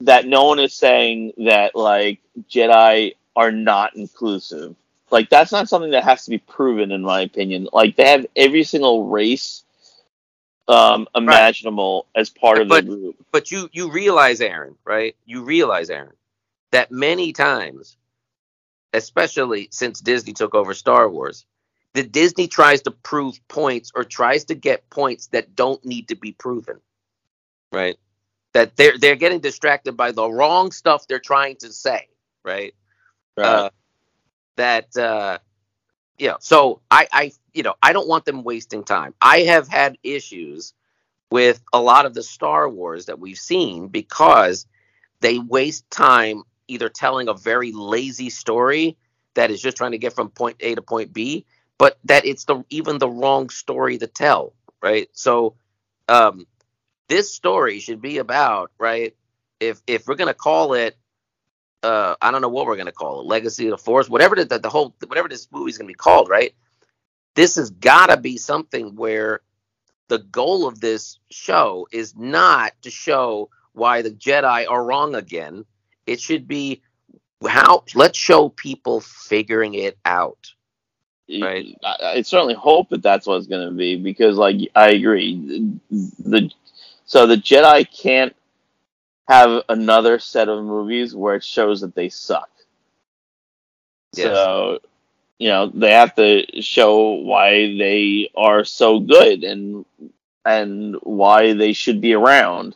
that no one is saying that like Jedi are not inclusive. Like that's not something that has to be proven, in my opinion. Like they have every single race um, imaginable as part of
But-
the group.
but you you realize aaron right? You realize aaron that many times especially since disney took over star wars that disney tries to prove points or tries to get points that don't need to be proven right? That they're they're getting distracted by the wrong stuff they're trying to say right. Uh, that uh you know so i i you know i don't want them wasting time. I have had issues with a lot of the star wars that we've seen because they waste time either telling a very lazy story that is just trying to get from point a to point b but that it's the even the wrong story to tell right? So um this story should be about right if if we're gonna call it uh I don't know what we're gonna call it, Legacy of the Force, whatever the, the, the whole whatever this movie's gonna be called, right? This has gotta be something where the goal of this show is not to show why the Jedi are wrong again. It should be how let's show people figuring it out. Right.
I, I certainly hope that that's what it's going to be because, like, I agree. The so the Jedi can't have another set of movies where it shows that they suck.
Yes.
So, you know, they have to show why they are so good and and why they should be around.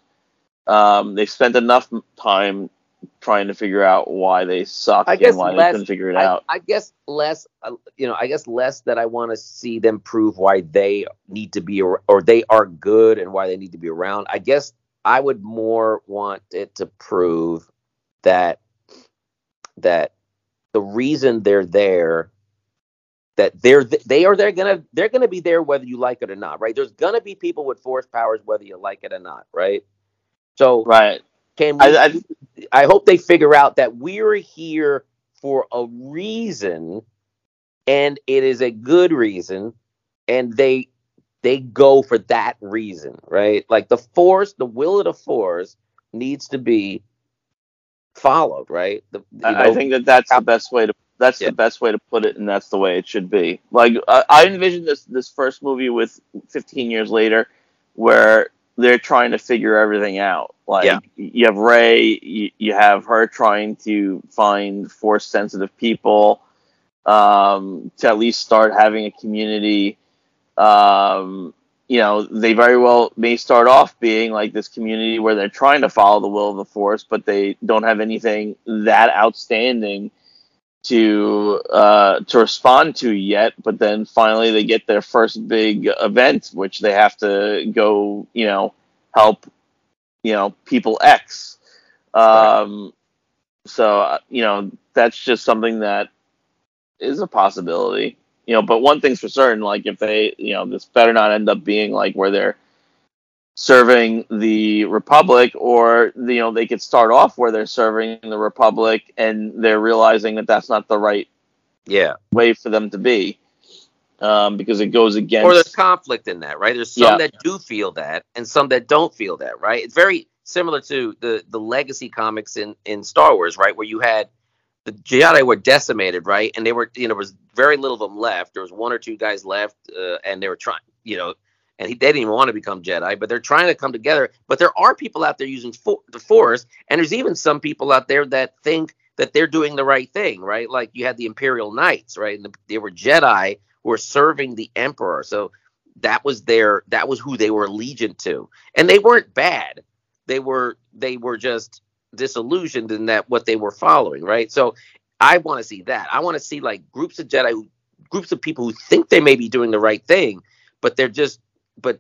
Um, they've spent enough time trying to figure out why they suck and why they couldn't figure it
I,
out.
I guess less, uh, you know, I guess less that I want to see them prove why they need to be ar- or they are good and why they need to be around. I guess I would more want it to prove that that the reason they're there that they're they are they're gonna they're gonna be there whether you like it or not, right? There's gonna be people with force powers whether you like it or not, right? So
Right.
can we
I, I
I hope they figure out that we're here for a reason and it is a good reason and they they go for that reason, right? Like the force, the will of the force needs to be followed, right? The,
I
know,
think that that's the best way to that's
Yeah.
the best way to put it, and that's the way it should be. Like I, I envision this this first movie with 15 years later, where they're trying to figure everything out. Like
Yeah.
you have Rey, you, you have her trying to find force sensitive people, um, to at least start having a community. Um, you know, they very well may start off being like this community where they're trying to follow the will of the force, but they don't have anything that outstanding to uh, to respond to yet. But then finally, they get their first big event, which they have to go, you know, help, you know, people X. Um, So uh, you know, that's just something that is a possibility you know, but one thing's for certain, like if they, you know, this better not end up being like where they're serving the Republic, or you know, they could start off where they're serving the Republic, and they're realizing that that's not the right
yeah.
way for them to be, um, because it goes against.
Or there's conflict in that, right? There's some
Yeah.
that do feel that and some that don't feel that, right? It's very similar to the the legacy comics in in Star Wars, right? Where you had the Jedi were decimated, right? And they were, you know, there was very little of them left. There was one or two guys left, uh, and they were trying, you know, and he, they didn't even want to become Jedi, but they're trying to come together. But there are people out there using fo- the Force, and there's even some people out there that think that they're doing the right thing, right? Like you had the Imperial Knights, right? And the, they were Jedi who were serving the Emperor, so that was their that was who they were allegiant to, and they weren't bad. They were they were just disillusioned in that what they were following, right? So I want to see that. I want to see like groups of Jedi, who, groups of people who think they may be doing the right thing, but they're just, but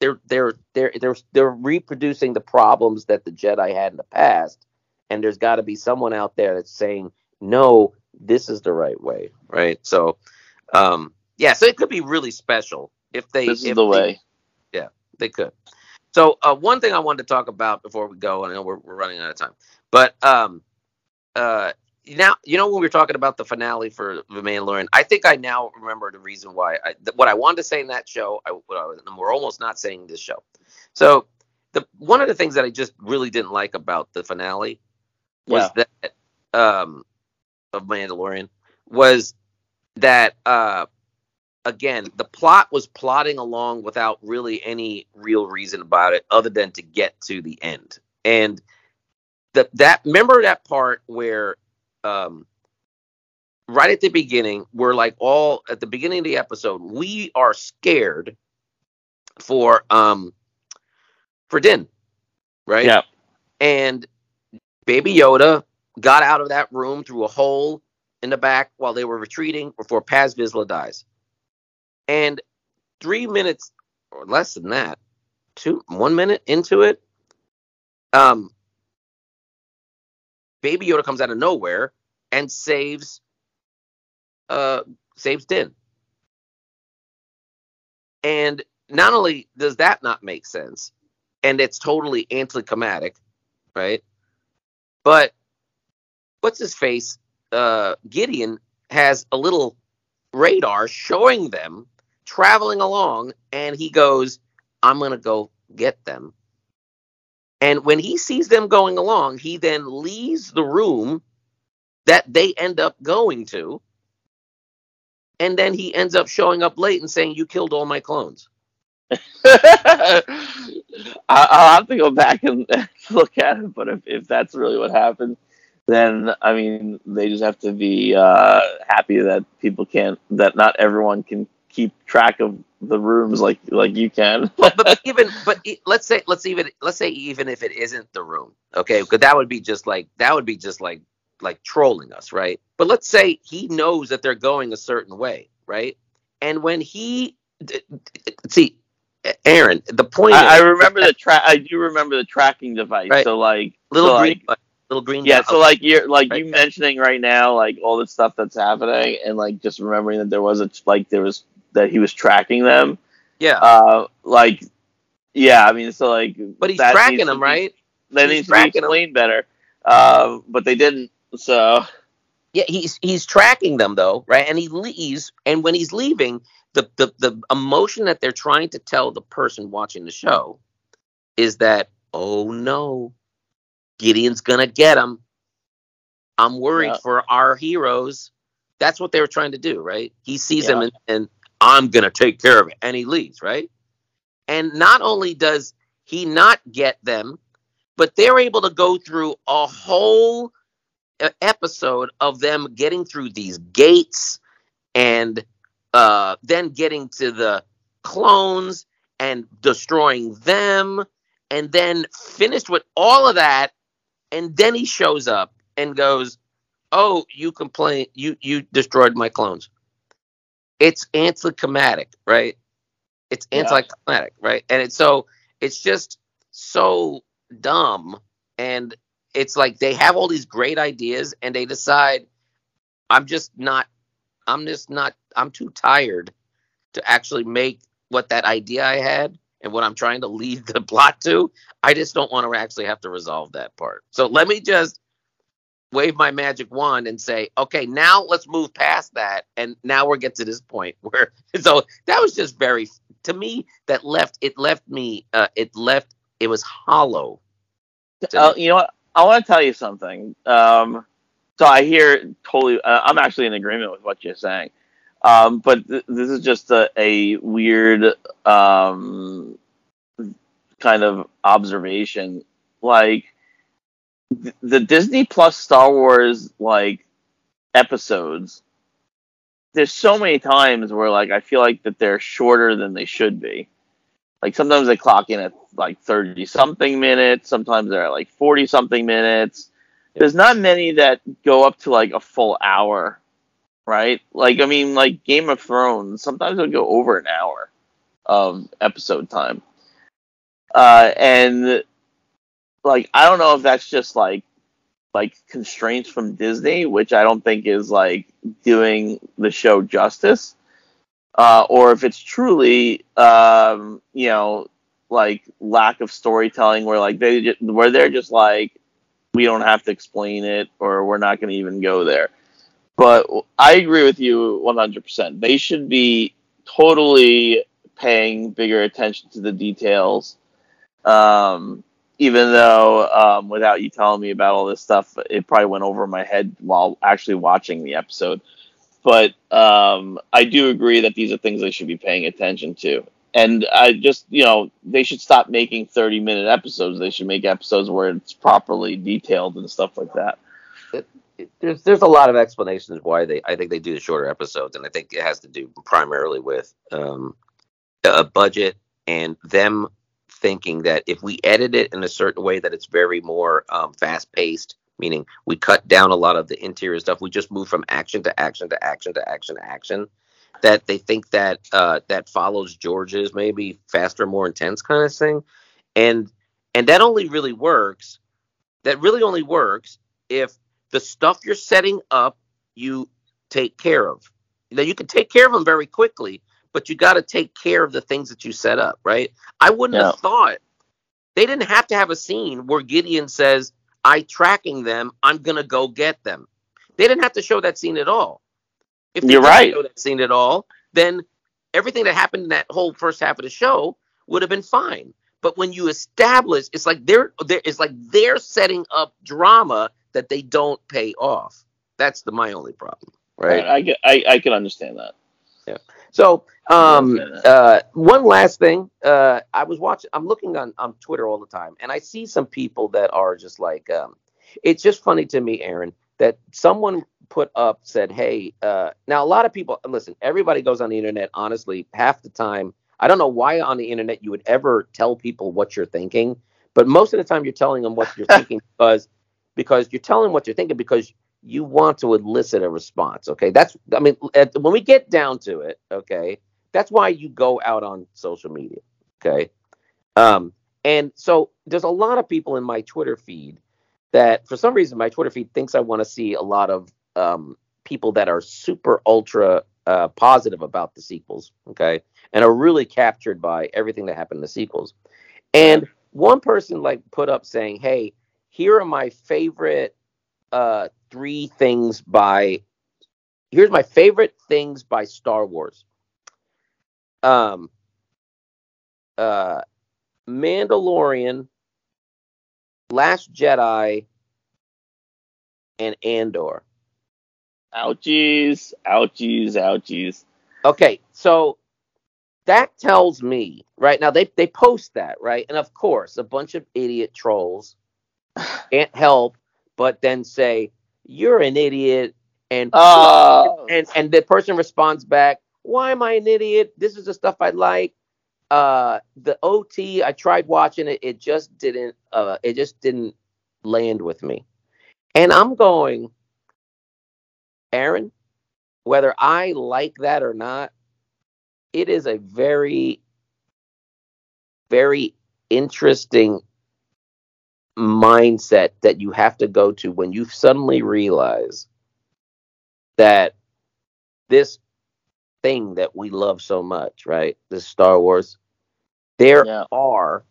they're they're they're they're they're reproducing the problems that the Jedi had in the past, and there's got to be someone out there that's saying, no, this is the right way, right? So, um, yeah, so it could be really special if they
this is the
they-
way.
Yeah, they could. So uh, one thing I wanted to talk about before we go, and I know we're, we're running out of time, but um, uh, now you know when we were talking about the finale for The Mandalorian, I think I now remember the reason why. I, th- what I wanted to say in that show, I, what I was, we're almost not saying this show. So the one of the things that I just really didn't like about the finale was that um, of Mandalorian was that uh again the plot was plotting along without really any real reason about it other than to get to the end and the that remember that part where um right at the beginning we're like all at the beginning of the episode we are scared for um for din right
Yeah.
and baby yoda got out of that room through a hole in the back while they were retreating before Paz Vizsla dies. And three minutes or less than that, two one minute into it, um, Baby Yoda comes out of nowhere and saves uh saves Din. And not only does that not make sense, and it's totally anticlimactic, right? But what's his face? Uh, Gideon has a little radar showing them traveling along, and he goes, I'm going to go get them. And when he sees them going along, he then leaves the room that they end up going to. And then he ends up showing up late and saying, You killed all my clones.
I'll have to go back and look at it, but if, if that's really what happened, then I mean they just have to be uh, happy that people can't that not everyone can keep track of the rooms like like you can.
but, but even but let's say let's even let's say even if it isn't the room okay because that would be just like that would be just like like trolling us right but let's say he knows that they're going a certain way right and when he see aaron the point
I, I remember the track. I do remember the tracking device.
Right.
So like
little
so,
green
like,
button, little green
yeah. So like you're like
Right.
you mentioning right now like all the stuff that's happening and like just remembering that there was a like there was that he was tracking them.
yeah
Uh, like yeah. I mean, so like
but he's tracking them
be-
right
That
He's
needs to be explained better. Uh, but they didn't. So
Yeah, he's he's tracking them though, right? And he leaves, and when he's leaving, the the the emotion that they're trying to tell the person watching the show is that, oh no, Gideon's gonna get him. I'm worried
Yeah.
for our heroes. That's what they were trying to do, right? He sees them
Yeah.
and, and I'm gonna take care of it, and he leaves, right? And not only does he not get them, but they're able to go through a whole episode of them getting through these gates and uh, then getting to the clones and destroying them and then finished with all of that and then he shows up and goes oh you complain you you destroyed my clones it's anticlimactic right? It's
Yeah.
anticlimactic right? And it's so it's just so dumb and it's like they have all these great ideas and they decide i'm just not i'm just not i'm too tired to actually make what that idea i had and what i'm trying to lead the plot to. I just don't want to actually have to resolve that part. So let me just wave my magic wand and say okay now let's move past that and now we're get to this point where so that was just very to me that left it left me uh it left it was hollow
Uh, you know what? I want to tell you something. Um, so I hear totally. Uh, I'm actually in agreement with what you're saying. Um, but th- this is just a, a weird um, kind of observation. Like the Disney Plus Star Wars like episodes. There's so many times where like I feel like that they're shorter than they should be. Like sometimes they clock in at like 30 something minutes, sometimes they're at like 40 something minutes. There's not many that go up to like a full hour, right? Like I mean like Game of Thrones, sometimes it'll go over an hour of episode time. Uh and like I don't know if that's just like like constraints from Disney, which I don't think is like doing the show justice uh, or if it's truly um, you know like lack of storytelling where like they where they're just like we don't have to explain it or we're not going to even go there. But i agree with you 100% they should be totally paying bigger attention to the details um, even though um, without you telling me about all this stuff, it probably went over my head while actually watching the episode. But um, I do agree that these are things they should be paying attention to. And I just, you know, they should stop making 30 minute episodes. They should make episodes where it's properly detailed and stuff like that.
there's there's a lot of explanations why they I think they do the shorter episodes, and I think it has to do primarily with um, a budget and them thinking that if we edit it in a certain way that it's very more um, fast paced, meaning we cut down a lot of the interior stuff, we just move from action to action to action to action to action. That they think that uh, that follows George's maybe faster, more intense kind of thing, and and that only really works. That really only works if the stuff you're setting up you take care of. Now you can take care of them very quickly, but you got to take care of the things that you set up, right? I wouldn't
Yeah.
have thought they didn't have to have a scene where Gideon says, "I tracking them. I'm gonna go get them." They didn't have to show that scene at all. If they
You're
didn't
right.
show that scene at all, then everything that happened in that whole first half of the show would have been fine. But when you establish, it's like they're, they're it's like they're setting up drama that they don't pay off. That's the my only problem, right?
I, get- I, I can understand that.
So, um, uh, one last thing. Uh, I was watching. I'm looking on on Twitter all the time, and I see some people that are just like. Um, it's just funny to me, Aaron, that someone put up said, "Hey, uh, now a lot of people listen. Everybody goes on the internet. Honestly, half the time, I don't know why on the internet you would ever tell people what you're thinking, but most of the time you're telling them what you're thinking because because you're telling them what you're thinking because you want to elicit a response. Okay, that's I mean, at, when we get down to it, okay, that's why you go out on social media. Okay, um, and so there's a lot of people in my Twitter feed that, for some reason, my Twitter feed thinks I want to see a lot of um, people that are super ultra uh, positive about the sequels. Okay, and are really captured by everything that happened in the sequels. And one person like put up saying, "Hey, here are my favorite uh three things by here's my favorite things by Star Wars. Um uh Mandalorian, Last Jedi, and Andor.
Ouchies, ouchies, ouchies.
Okay, so that tells me right now they they post that right, and of course a bunch of idiot trolls can't help but then say you're an idiot and
Oh,
and and the person responds back, "Why am I an idiot? This is the stuff I like." Uh, the OT, I tried watching it. It just didn't. Uh, it just didn't land with me. And I'm going, Aaron. Whether I like that or not, it is a very, very interesting mindset that you have to go to when you suddenly realize that this thing that we love so much, right? This Star Wars, there
Yeah.
are,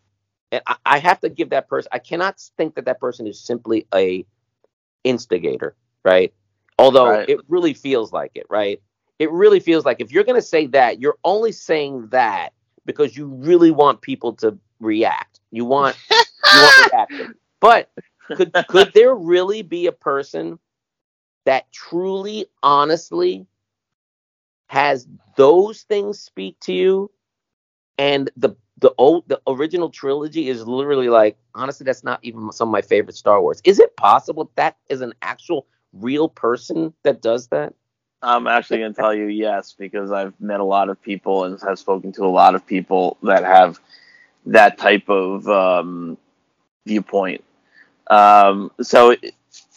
and I, I have to give that person. I cannot think that that person is simply a instigator, right? Although
Right.
it really feels like it, right? It really feels like if you're going to say that, you're only saying that because you really want people to react. You want you want reaction. But could could there really be a person that truly, honestly has those things speak to you, and the the old the original trilogy is literally like honestly that's not even some of my favorite Star Wars. Is it possible that is an actual real person that does that?
I'm actually going to tell you yes because I've met a lot of people and have spoken to a lot of people that have that type of um, viewpoint. Um, so,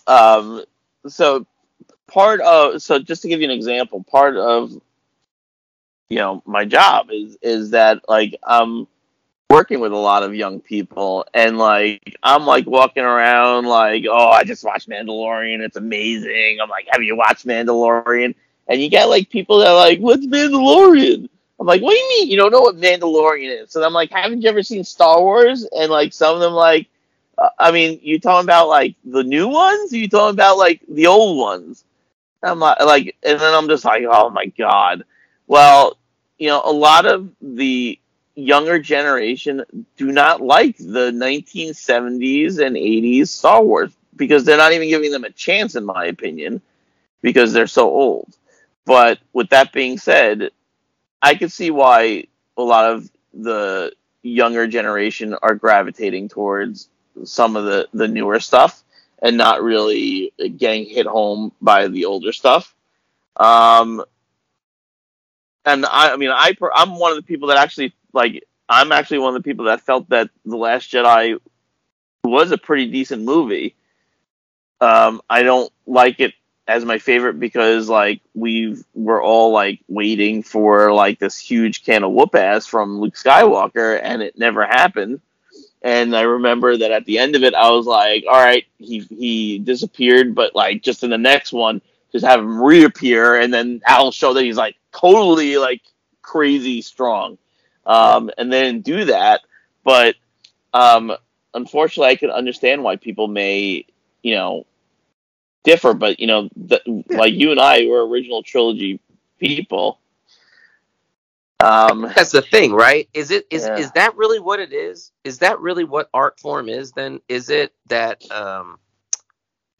um, so part of so just to give you an example, part of you know my job is is that like I'm working with a lot of young people and like I'm like walking around like oh I just watched Mandalorian. It's amazing. I'm like have you watched Mandalorian? And you get like people that are like what's Mandalorian? I'm like what do you mean? You don't know what Mandalorian is? So I'm like haven't you ever seen Star Wars? And like some of them like Uh, I mean you talking about like the new ones you talking about like the old ones I'm like, like, and then I'm just like, oh my god. Well, you know, a lot of the younger generation do not like the 1970s and 80s Star Wars because they're not even giving them a chance, in my opinion, because they're so old. But with that being said, I can see why a lot of the younger generation are gravitating towards some of the, the newer stuff and not really getting hit home by the older stuff. Um, and I, I mean, I, I'm one of the people that actually like. I'm actually one of the people that felt that the Last Jedi was a pretty decent movie. Um, I don't like it as my favorite because like we were all like waiting for like this huge can of whoop ass from Luke Skywalker, and it never happened. And I remember that at the end of it, I was like, "All right, he he disappeared, but like just in the next one, just have him reappear, and then I'll show that he's like totally like crazy strong." Um, and then do that, but um, unfortunately, I can understand why people may, you know, differ. But you know, the, like you and I were original trilogy people.
Um, That's the thing, right? Is it is
Yeah.
is that really what it is? Is that really what art form is? Then is it that? um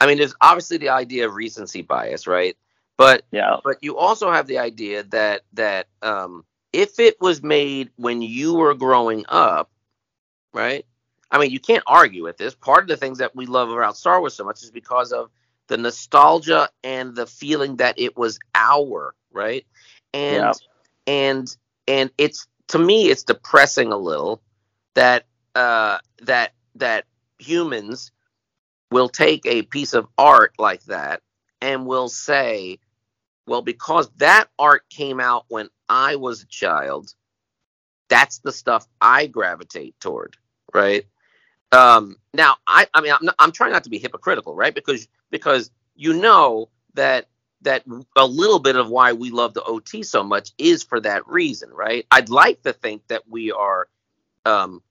I mean, there's obviously the idea of recency bias, right? But
yeah,
but you also have the idea that that um, if it was made when you were growing up, right? I mean, you can't argue with this. Part of the things that we love about Star Wars so much is because of the nostalgia and the feeling that it was our right, and
Yeah.
and and it's to me it's depressing a little that uh, that that humans will take a piece of art like that and will say, well, because that art came out when I was a child, that's the stuff I gravitate toward, right? Um, now, I, I mean, I'm, not, I'm trying not to be hypocritical, right? Because because you know that that a little bit of why we love the OT so much is for that reason, right? I'd like to think that we are um,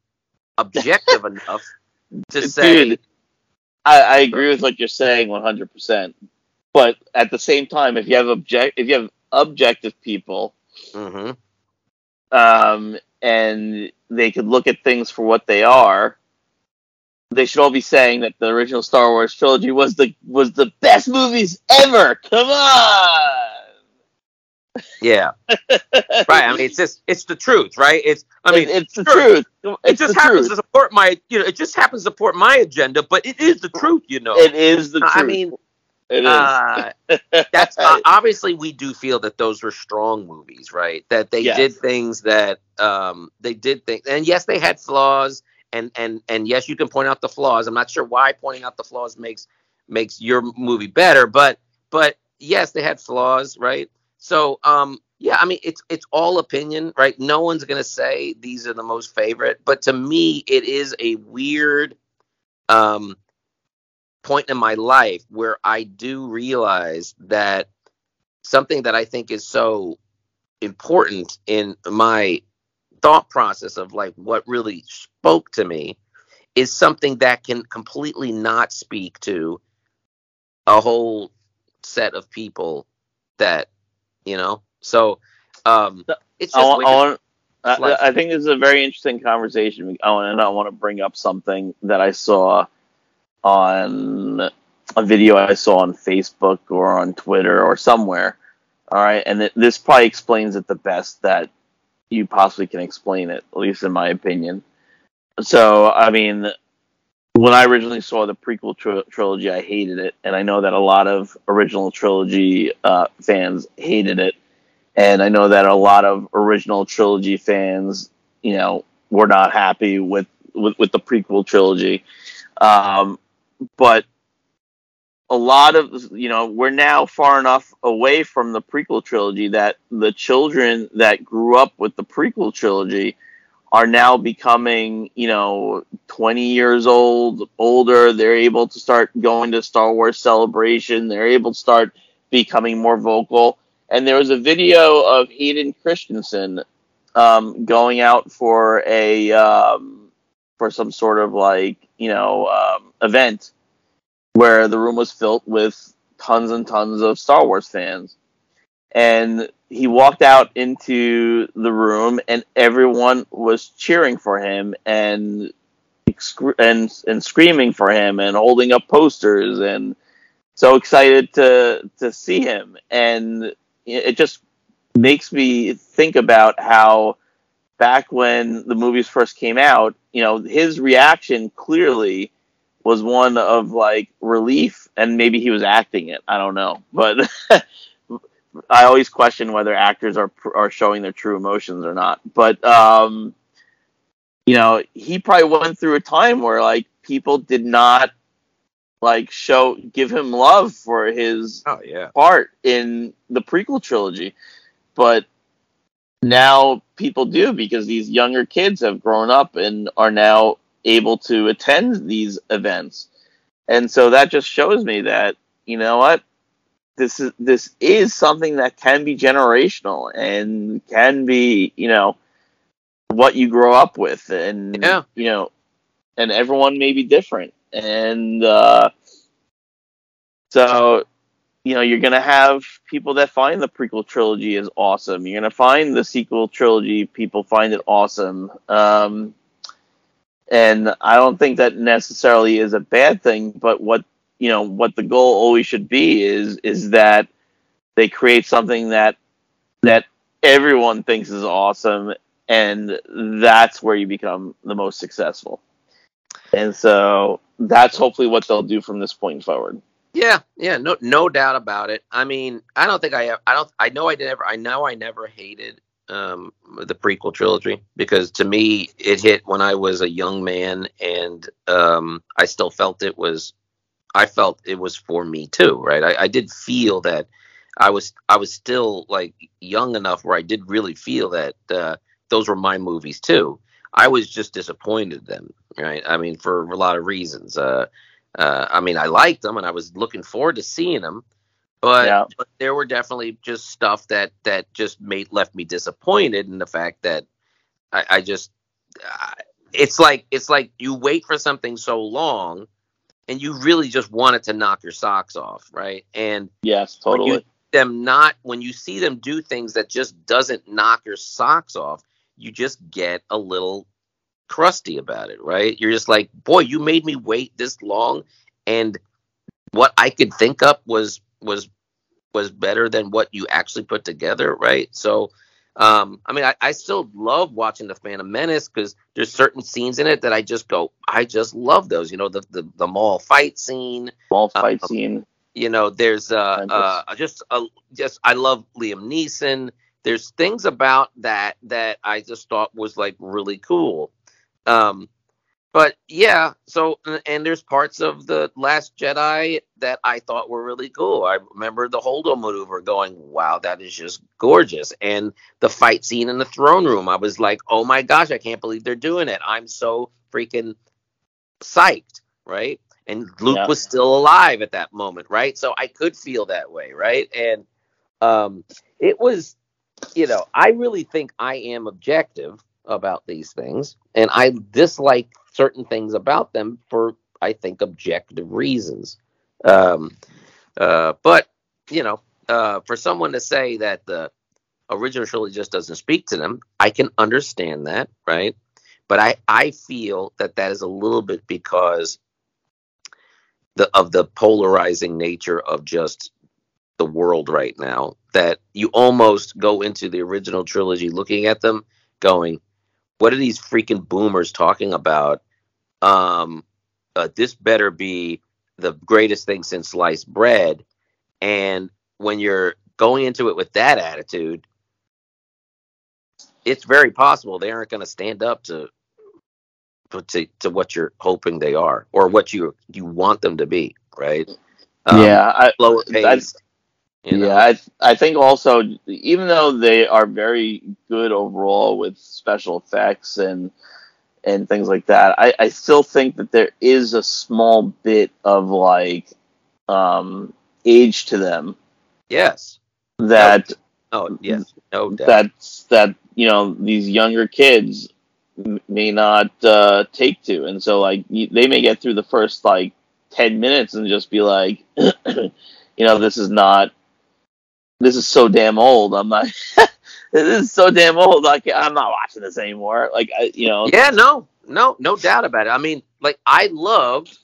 objective enough to say,
Dude, I, I agree with what you're saying 100. percent But at the same time, if you have object, if you have objective people,
mhm,
um, and they could look at things for what they are, they should all be saying that the original Star Wars trilogy was the was the best movies ever. Come on.
yeah, right. I mean, it's just it's the truth, right? It's I mean,
It- it's the
sure,
truth.
it just happens
truth.
to support my you know it just happens to support my agenda but it is the truth you know
It is the truth.
i mean
it is.
uh, that's uh, obviously we do feel that those were strong movies right that they
Yes.
did things that um they did things and yes they had flaws and and and yes you can point out the flaws. I'm not sure why pointing out the flaws makes makes your movie better but but yes they had flaws right? So um yeah i mean it's it's all opinion right? No one's gonna say these are the most favorite but to me it is a weird um point in my life where i do realize that something that i think is so important in my thought process of like what really spoke to me is something that can completely not speak to a whole set of people that you know so um it's
I
just
I,
weird.
want, I. I think this is a very interesting conversation. I want, and I want to bring up something that I saw on a video I saw on Facebook or on Twitter or somewhere. All right, and th- this probably explains it the best that you possibly can explain it, at least in my opinion. So, I mean, when I originally saw the prequel tr- trilogy, I hated it, and I know that a lot of original trilogy uh, fans hated it and I know that a lot of original trilogy fans, you know, were not happy with with, with the prequel trilogy. Um, but a lot of you know, we're now far enough away from the prequel trilogy that the children that grew up with the prequel trilogy are now becoming, you know, 20 years old, older. They're able to start going to Star Wars Celebration. They're able to start becoming more vocal and there was a video of Hayden Christensen um, going out for a um, for some sort of like you know um, event where the room was filled with tons and tons of Star Wars fans, and he walked out into the room and everyone was cheering for him and and and screaming for him and holding up posters and so excited to to see him. And it just makes me think about how back when the movies first came out you know his reaction clearly was one of like relief and maybe he was acting it i don't know but I always question whether actors are are showing their true emotions or not. But um, you know, he probably went through a time where like people did not like show give him love for his
oh, yeah.
part in the prequel trilogy. But now people do because these younger kids have grown up and are now able to attend these events. And so that just shows me that, you know what, this is this is something that can be generational and can be you know what you grow up with and
yeah.
you know and everyone may be different and uh, so you know you're gonna have people that find the prequel trilogy is awesome you're gonna find the sequel trilogy people find it awesome um, and i don't think that necessarily is a bad thing but what you know what the goal always should be is is that they create something that that everyone thinks is awesome and that's where you become the most successful and so that's hopefully what they'll do from this point forward
yeah yeah no no doubt about it i mean i don't think i have. i don't i know i never i know i never hated um the prequel trilogy because to me it hit when i was a young man and um i still felt it was I felt it was for me too, right? I, I did feel that I was I was still like young enough where I did really feel that uh, those were my movies too. I was just disappointed in them, right? I mean, for a lot of reasons. Uh, uh, I mean, I liked them and I was looking forward to seeing them, but, yeah. but there were definitely just stuff that that just made left me disappointed in the fact that I, I just I, it's like it's like you wait for something so long and you really just want it to knock your socks off, right? And
yes, totally.
You, them not when you see them do things that just doesn't knock your socks off, you just get a little crusty about it, right? You're just like, boy, you made me wait this long, and what I could think up was was was better than what you actually put together, right? So um, I mean, I, I still love watching the Phantom Menace because there's certain scenes in it that I just go, I just love those. You know, the the, the Maul fight scene,
Maul fight um, scene.
You know, there's uh, uh just uh, just I love Liam Neeson. There's things about that that I just thought was like really cool. Um, but yeah, so and there's parts of the Last Jedi that I thought were really cool. I remember the Holdo maneuver going, "Wow, that is just gorgeous!" And the fight scene in the throne room, I was like, "Oh my gosh, I can't believe they're doing it! I'm so freaking psyched!" Right? And Luke yeah. was still alive at that moment, right? So I could feel that way, right? And um, it was, you know, I really think I am objective about these things, and I dislike certain things about them for I think objective reasons. Um, uh, but you know, uh, for someone to say that the original trilogy just doesn't speak to them, I can understand that, right? But I I feel that that is a little bit because the of the polarizing nature of just the world right now that you almost go into the original trilogy looking at them going what are these freaking boomers talking about? Um, uh, this better be the greatest thing since sliced bread. And when you're going into it with that attitude, it's very possible they aren't going to stand up to, to to what you're hoping they are or what you you want them to be, right?
Um, yeah, I, lower pace. You know? Yeah, I I think also even though they are very good overall with special effects and and things like that, I, I still think that there is a small bit of like um, age to them.
Yes.
That
no, oh yes, no
doubt. That's that you know these younger kids may not uh, take to, and so like they may get through the first like ten minutes and just be like, you know, this is not this is so damn old. I'm not. this is so damn old. Like I'm not watching this anymore. Like I, you know.
Yeah, no, no, no doubt about it. I mean, like I loved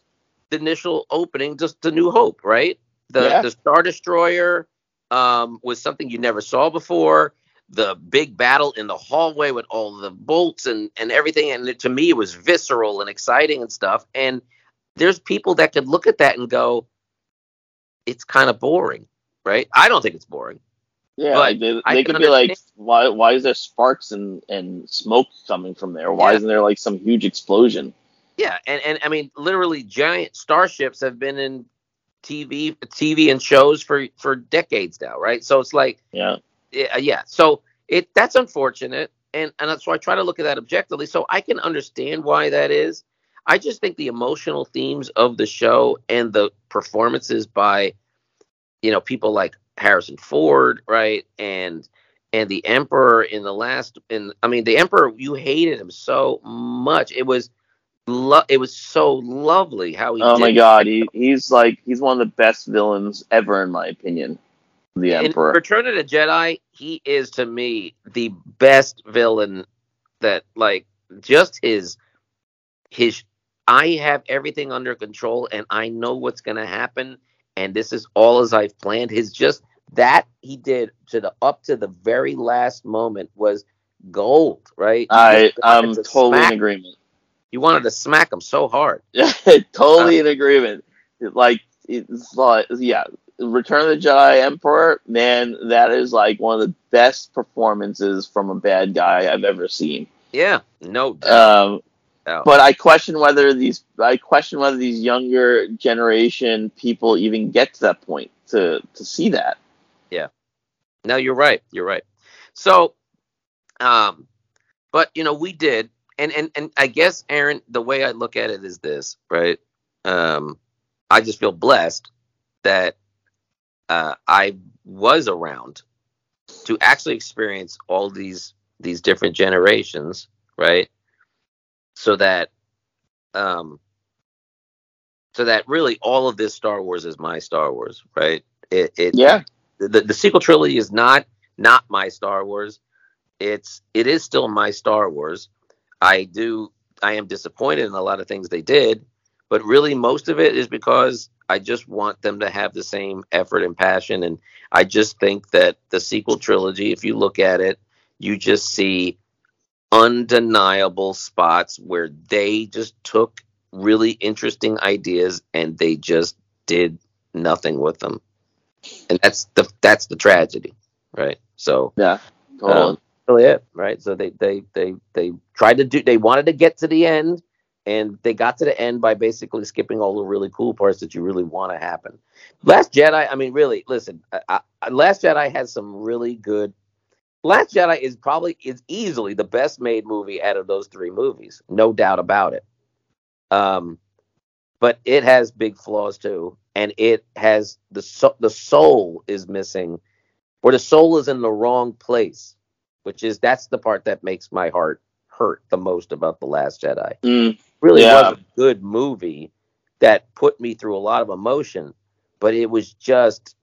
the initial opening, just the New Hope, right? The
Yeah.
the Star Destroyer um, was something you never saw before. The big battle in the hallway with all the bolts and and everything, and it, to me, it was visceral and exciting and stuff. And there's people that could look at that and go, "It's kind of boring." Right? I don't think it's boring.
Yeah, like they, they could be like, why why is there sparks and, and smoke coming from there? Why
Yeah.
isn't there like some huge explosion?
Yeah, and, and I mean, literally, giant starships have been in TV, TV and shows for for decades now, right? So it's like,
Yeah,
yeah, uh, yeah. So it that's unfortunate, and and that's why I try to look at that objectively. So I can understand why that is. I just think the emotional themes of the show and the performances by, you know, people like Harrison Ford, right, and and the Emperor in the last, in I mean, the Emperor, you hated him so much. It was, lo- it was so lovely how he.
Oh my god, he, he's like he's one of the best villains ever in my opinion. The
In
Emperor.
Return of the Jedi, he is to me the best villain that like just his his I have everything under control and I know what's gonna happen and this is all as I've planned. His just that he did to the up to the very last moment was gold, right?
I I'm
to
totally in agreement.
You wanted to smack him so hard.
totally
Uh,
in agreement. Like it's like yeah, Return of the Jedi Emperor, man, that is like one of the best performances from a bad guy I've ever seen.
Yeah, no doubt.
Um,
doubt.
but I question whether these I question whether these younger generation people even get to that point to to see that. Yeah.
No, you're right. You're right. So, um, but you know, we did, and and and I guess Aaron, the way I look at it is this, right? Um, I just feel blessed that uh, I was around to actually experience all these these different generations, right? So that, um, so that really all of this Star Wars is my Star Wars, right? It, it
Yeah,
the, the sequel trilogy is not not my Star Wars. It's it is still my Star Wars. I do I am disappointed in a lot of things they did, but really most of it is because I just want them to have the same effort and passion and I just think that the sequel trilogy if you look at it, you just see undeniable spots where they just took really interesting ideas and they just did nothing with them and that's the that's the tragedy, right? So
yeah, totally.
um, really it, right? So they they they they tried to do they wanted to get to the end, and they got to the end by basically skipping all the really cool parts that you really want to happen. Last Jedi, I mean, really, listen, I, I, Last Jedi has some really good. Last Jedi is probably is easily the best made movie out of those three movies, no doubt about it. Um, but it has big flaws too, and it has the so, the soul is missing, or the soul is in the wrong place, which is that's the part that makes my heart hurt the most about the Last Jedi.
Mm,
Really
Yeah.
was a good movie that put me through a lot of emotion, but it was just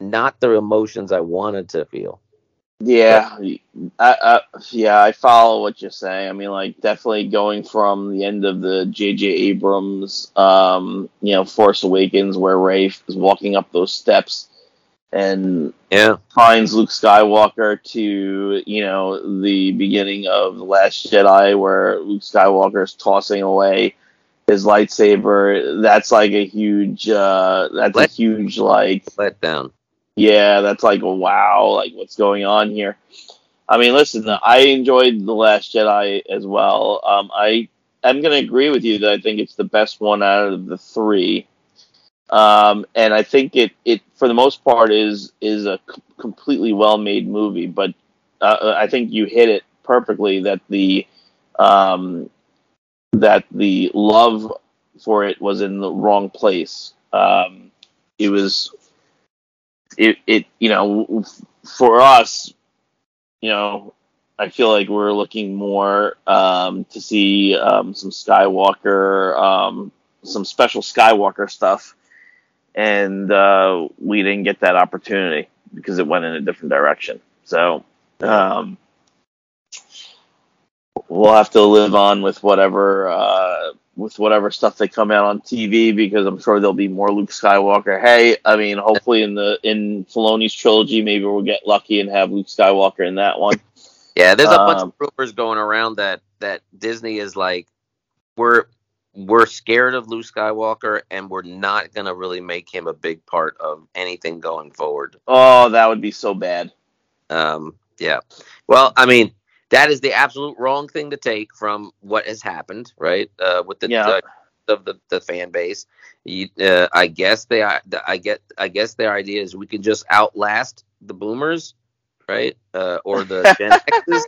not the emotions I wanted to feel.
Yeah, I, I, yeah, I follow what you're saying. I mean, like definitely going from the end of the J.J. Abrams, um, you know, Force Awakens, where Rey is walking up those steps and
Yeah,
finds Luke Skywalker to you know the beginning of the Last Jedi, where Luke Skywalker is tossing away his lightsaber. That's like a huge. Uh, that's a huge like.
let down.
Yeah, that's like wow. Like what's going on here? I mean, listen, I enjoyed the Last Jedi as well. Um, I I'm gonna agree with you that I think it's the best one out of the three. Um, and I think it, it for the most part is is a c- completely well made movie. But uh, I think you hit it perfectly that the um, that the love for it was in the wrong place. Um, it was it it you know for us, you know, I feel like we're looking more um, to see um, some Skywalker, um, some special Skywalker stuff, and uh, we didn't get that opportunity. because it went in a different direction. So um, we'll have to live on with whatever uh, with whatever stuff they come out on TV because I'm sure there'll be more Luke Skywalker. Hey, I mean, hopefully in the in Filoni's trilogy, maybe we'll get lucky and have Luke Skywalker in that one.
Yeah, there's a bunch
Um,
of rumors going around that that Disney is like, we're we're scared of Luke Skywalker, and we're not gonna really make him a big part of anything going forward.
Oh, that would be so bad.
Um, yeah. Well, I mean, that is the absolute wrong thing to take from what has happened, right? Uh, with the
Yeah.
the, of the, the fan base. You, uh, I guess they, I get, I guess their idea is we can just outlast the boomers, right? Uh, or the Gen Xs,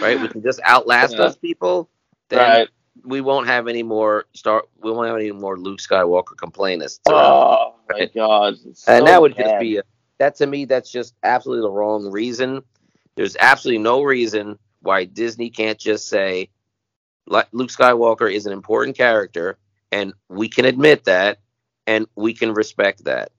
right? We can just outlast
Yeah.
those people. Then
Right.
we won't have any more star. We won't have any more Luke Skywalker complainists. around.
Oh my god. it's
and that would just be a, that to me that's just absolutely the wrong reason there's absolutely no reason why disney can't just say luke skywalker is an important character and we can admit that and we can respect that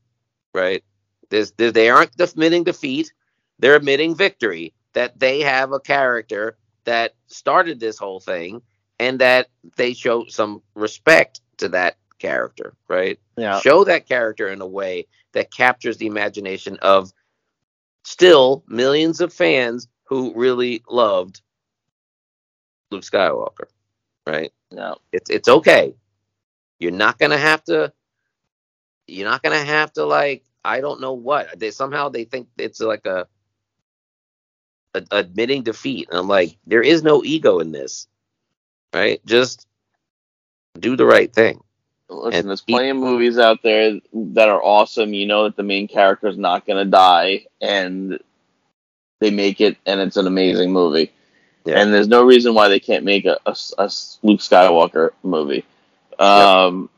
right? There's, there, they aren't admitting defeat. They're admitting victory that they have a character that started this whole thing and that they show some respect to that character right?
Yeah.
show that character in a way that captures the imagination of still millions of fans who really loved Luke Skywalker, right?
No,
It's it's okay. You're not gonna have to. You're not gonna have to like I don't know what they somehow they think it's like a, a admitting defeat. And I'm like, there is no ego in this, right? Just do the right thing.
Listen,
And
there's plenty of movies out there that are awesome. You know that the main character is not going to die, and they make it, and it's an amazing movie.
Yeah.
And there's no reason why they can't make a a Luke Skywalker movie. Um,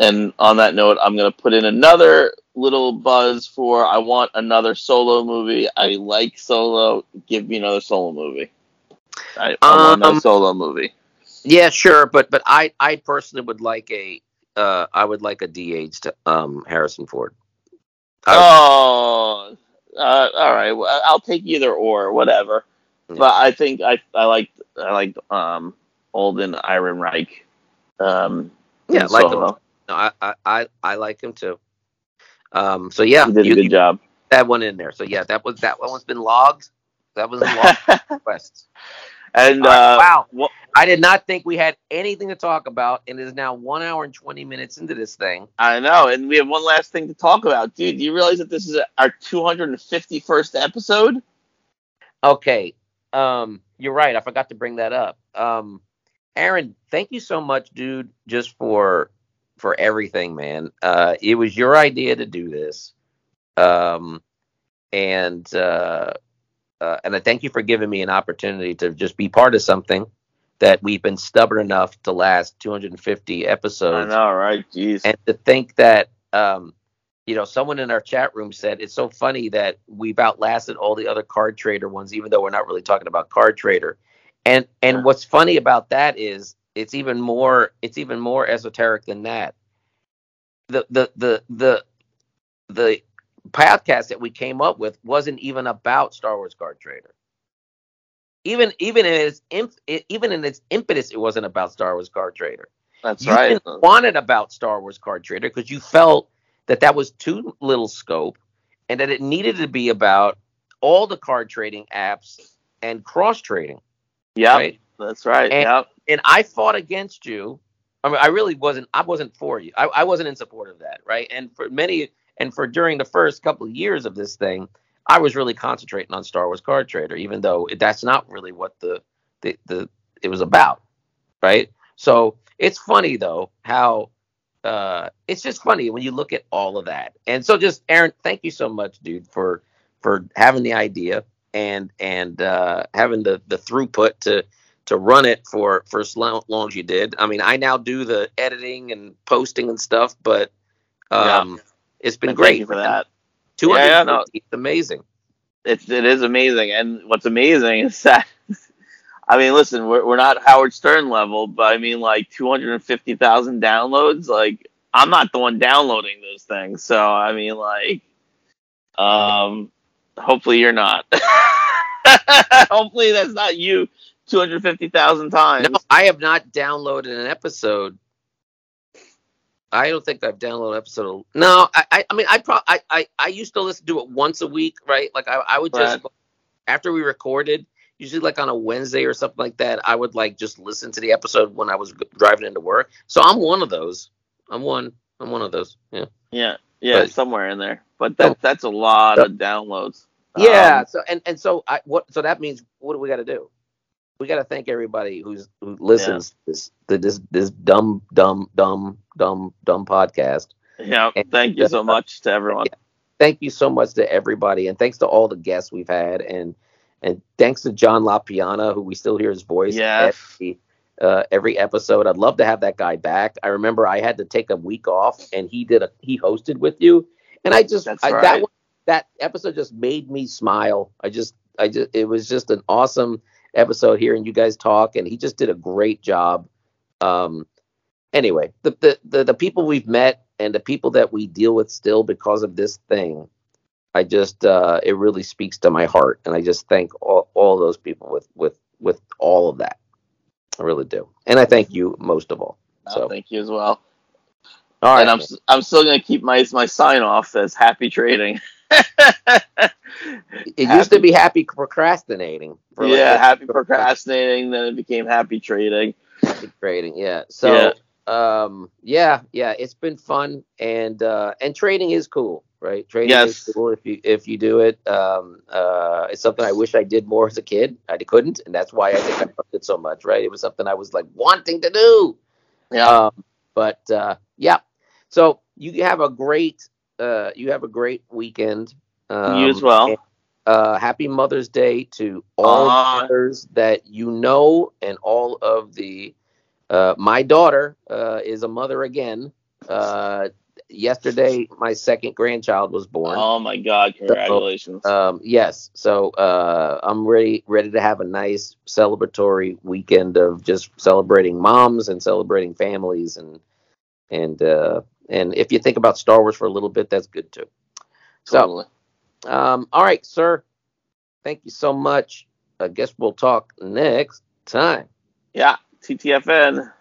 And on that note, I'm going to put in another little buzz for I want another solo movie. I like solo. Give me another solo movie. I, I want
Um,
another solo movie.
Yeah, sure, but but I I personally would like a uh I would like a de-aged um Harrison Ford. I-
Oh, uh, all right. Well, I'll take either or, whatever.
Yeah.
But I think I I like I like um Olden Iron Reich. Um,
Yeah,
in
like him. No, I, I I I like him too. Um, so yeah,
He did a
you
good job.
that one in there. So yeah, that was that one's been logged. That was in logged requests.
And
right,
uh,
wow.
wha-
I did not think we had anything to talk about, and it is now one hour and twenty minutes into this thing.
I know, and we have one last thing to talk about, dude. Do you realize that this is our 251st episode?
Okay, um, you're right. I forgot to bring that up. Um, Aaron, thank you so much, dude, just for for everything, man. Uh, it was your idea to do this, um, and uh, uh, and I thank you for giving me an opportunity to just be part of something that we've been stubborn enough to last 250 episodes.
I know, right? Jeez.
and to think that um you know someone in our chat room said it's so funny that we've outlasted all the other card trader ones even though we're not really talking about card trader and and
Yeah.
what's funny about that is it's even more it's even more esoteric than that the the the the the podcast that we came up with wasn't even about star wars card trader even even in its imp, even in its impetus it wasn't about star wars card trader
That's
you
right.
didn't want it about Star Wars Card Trader because you felt that that was too little scope and that it needed to be about all the card trading apps and cross trading,
Yeah,
right?
that's right.
And-
yep.
And I fought against you. I mean, I really wasn't. I wasn't for you. I, I wasn't in support of that, right? And for many, and for during the first couple of years of this thing, I was really concentrating on Star Wars Card Trader, even though that's not really what the the, the it was about, right? So it's funny though how uh it's just funny when you look at all of that. And so just Aaron, thank you so much, dude, for for having the idea and and uh having the the throughput to to run it for for as long long as you did. I mean, I now do the editing and posting and stuff, but um it's been
And
great
Thank you for that.
Two
Yeah, yeah, no.
it's amazing.
It's it is amazing, and what's amazing is that. I mean, listen, we're we're not Howard Stern level, but I mean, like two hundred and fifty thousand downloads. Like, I'm not the one downloading those things, so I mean, like, Um, hopefully you're not. hopefully that's not you 250,000 times.
No, I have not downloaded an episode. I don't think I've downloaded an episode. No, I, I, I mean, I, pro- I, I, I used to listen to it once a week, right? Like I, I would just
Right.
after we recorded, usually like on a Wednesday or something like that. I would like just listen to the episode when I was driving into work. So I'm one of those. I'm one. I'm one of those. Yeah.
Yeah, yeah,
But-
somewhere in there. But that
Oh.
that's a lot
So-
of downloads.
Yeah.
Um,
so and and so I what so that means what do we got to do? We got to thank everybody who's who listens to this to this this dumb dumb dumb dumb dumb podcast.
yeah.
And-
Thank you so much to everyone.
Thank you so much to everybody, and thanks to all the guests we've had, and and thanks to John LaPiana, who we still hear his voice
Yes.
every uh, every episode. I'd love to have that guy back. I remember I had to take a week off, and he did a he hosted with you, and I just I,
right.
that one, that episode just made me smile. I just I just it was just an awesome episode hearing you guys talk, and he just did a great job. Um, anyway, the, the the the people we've met and the people that we deal with still because of this thing, I just uh, it really speaks to my heart, and I just thank all, all those people with with with all of that. I really do, and I thank you most of all.
Oh,
So,
thank you as well.
all right,
and I'm I'm still gonna keep my my sign off as happy trading.
it used to be happy procrastinating. for like-
yeah, happy procrastinating. Then it became happy trading.
Happy trading. Yeah. So, um, yeah, yeah, it's been fun, and uh, and trading is cool, right? Trading
Yes.
is cool if you if you do it. Um, uh, it's something I wish I did more as a kid. I couldn't, and that's why I think I loved it so much, right? It was something I was like wanting to do.
Yeah.
Um, but uh, yeah, so you have a great uh, you have a great weekend. Um,
you as well.
uh, happy Mother's Day to all
Aw.
mothers that you know and all of the. Uh, my daughter uh, is a mother again. Uh, yesterday, my second grandchild was born.
Oh my God! Congratulations.
Um, yes, so uh, I'm ready ready to have a nice celebratory weekend of just celebrating moms and celebrating families and and uh, and if you think about Star Wars for a little bit, that's good too. So,
totally.
Um, all right, sir. Thank you so much. I guess we'll talk next time.
Yeah. TTFN.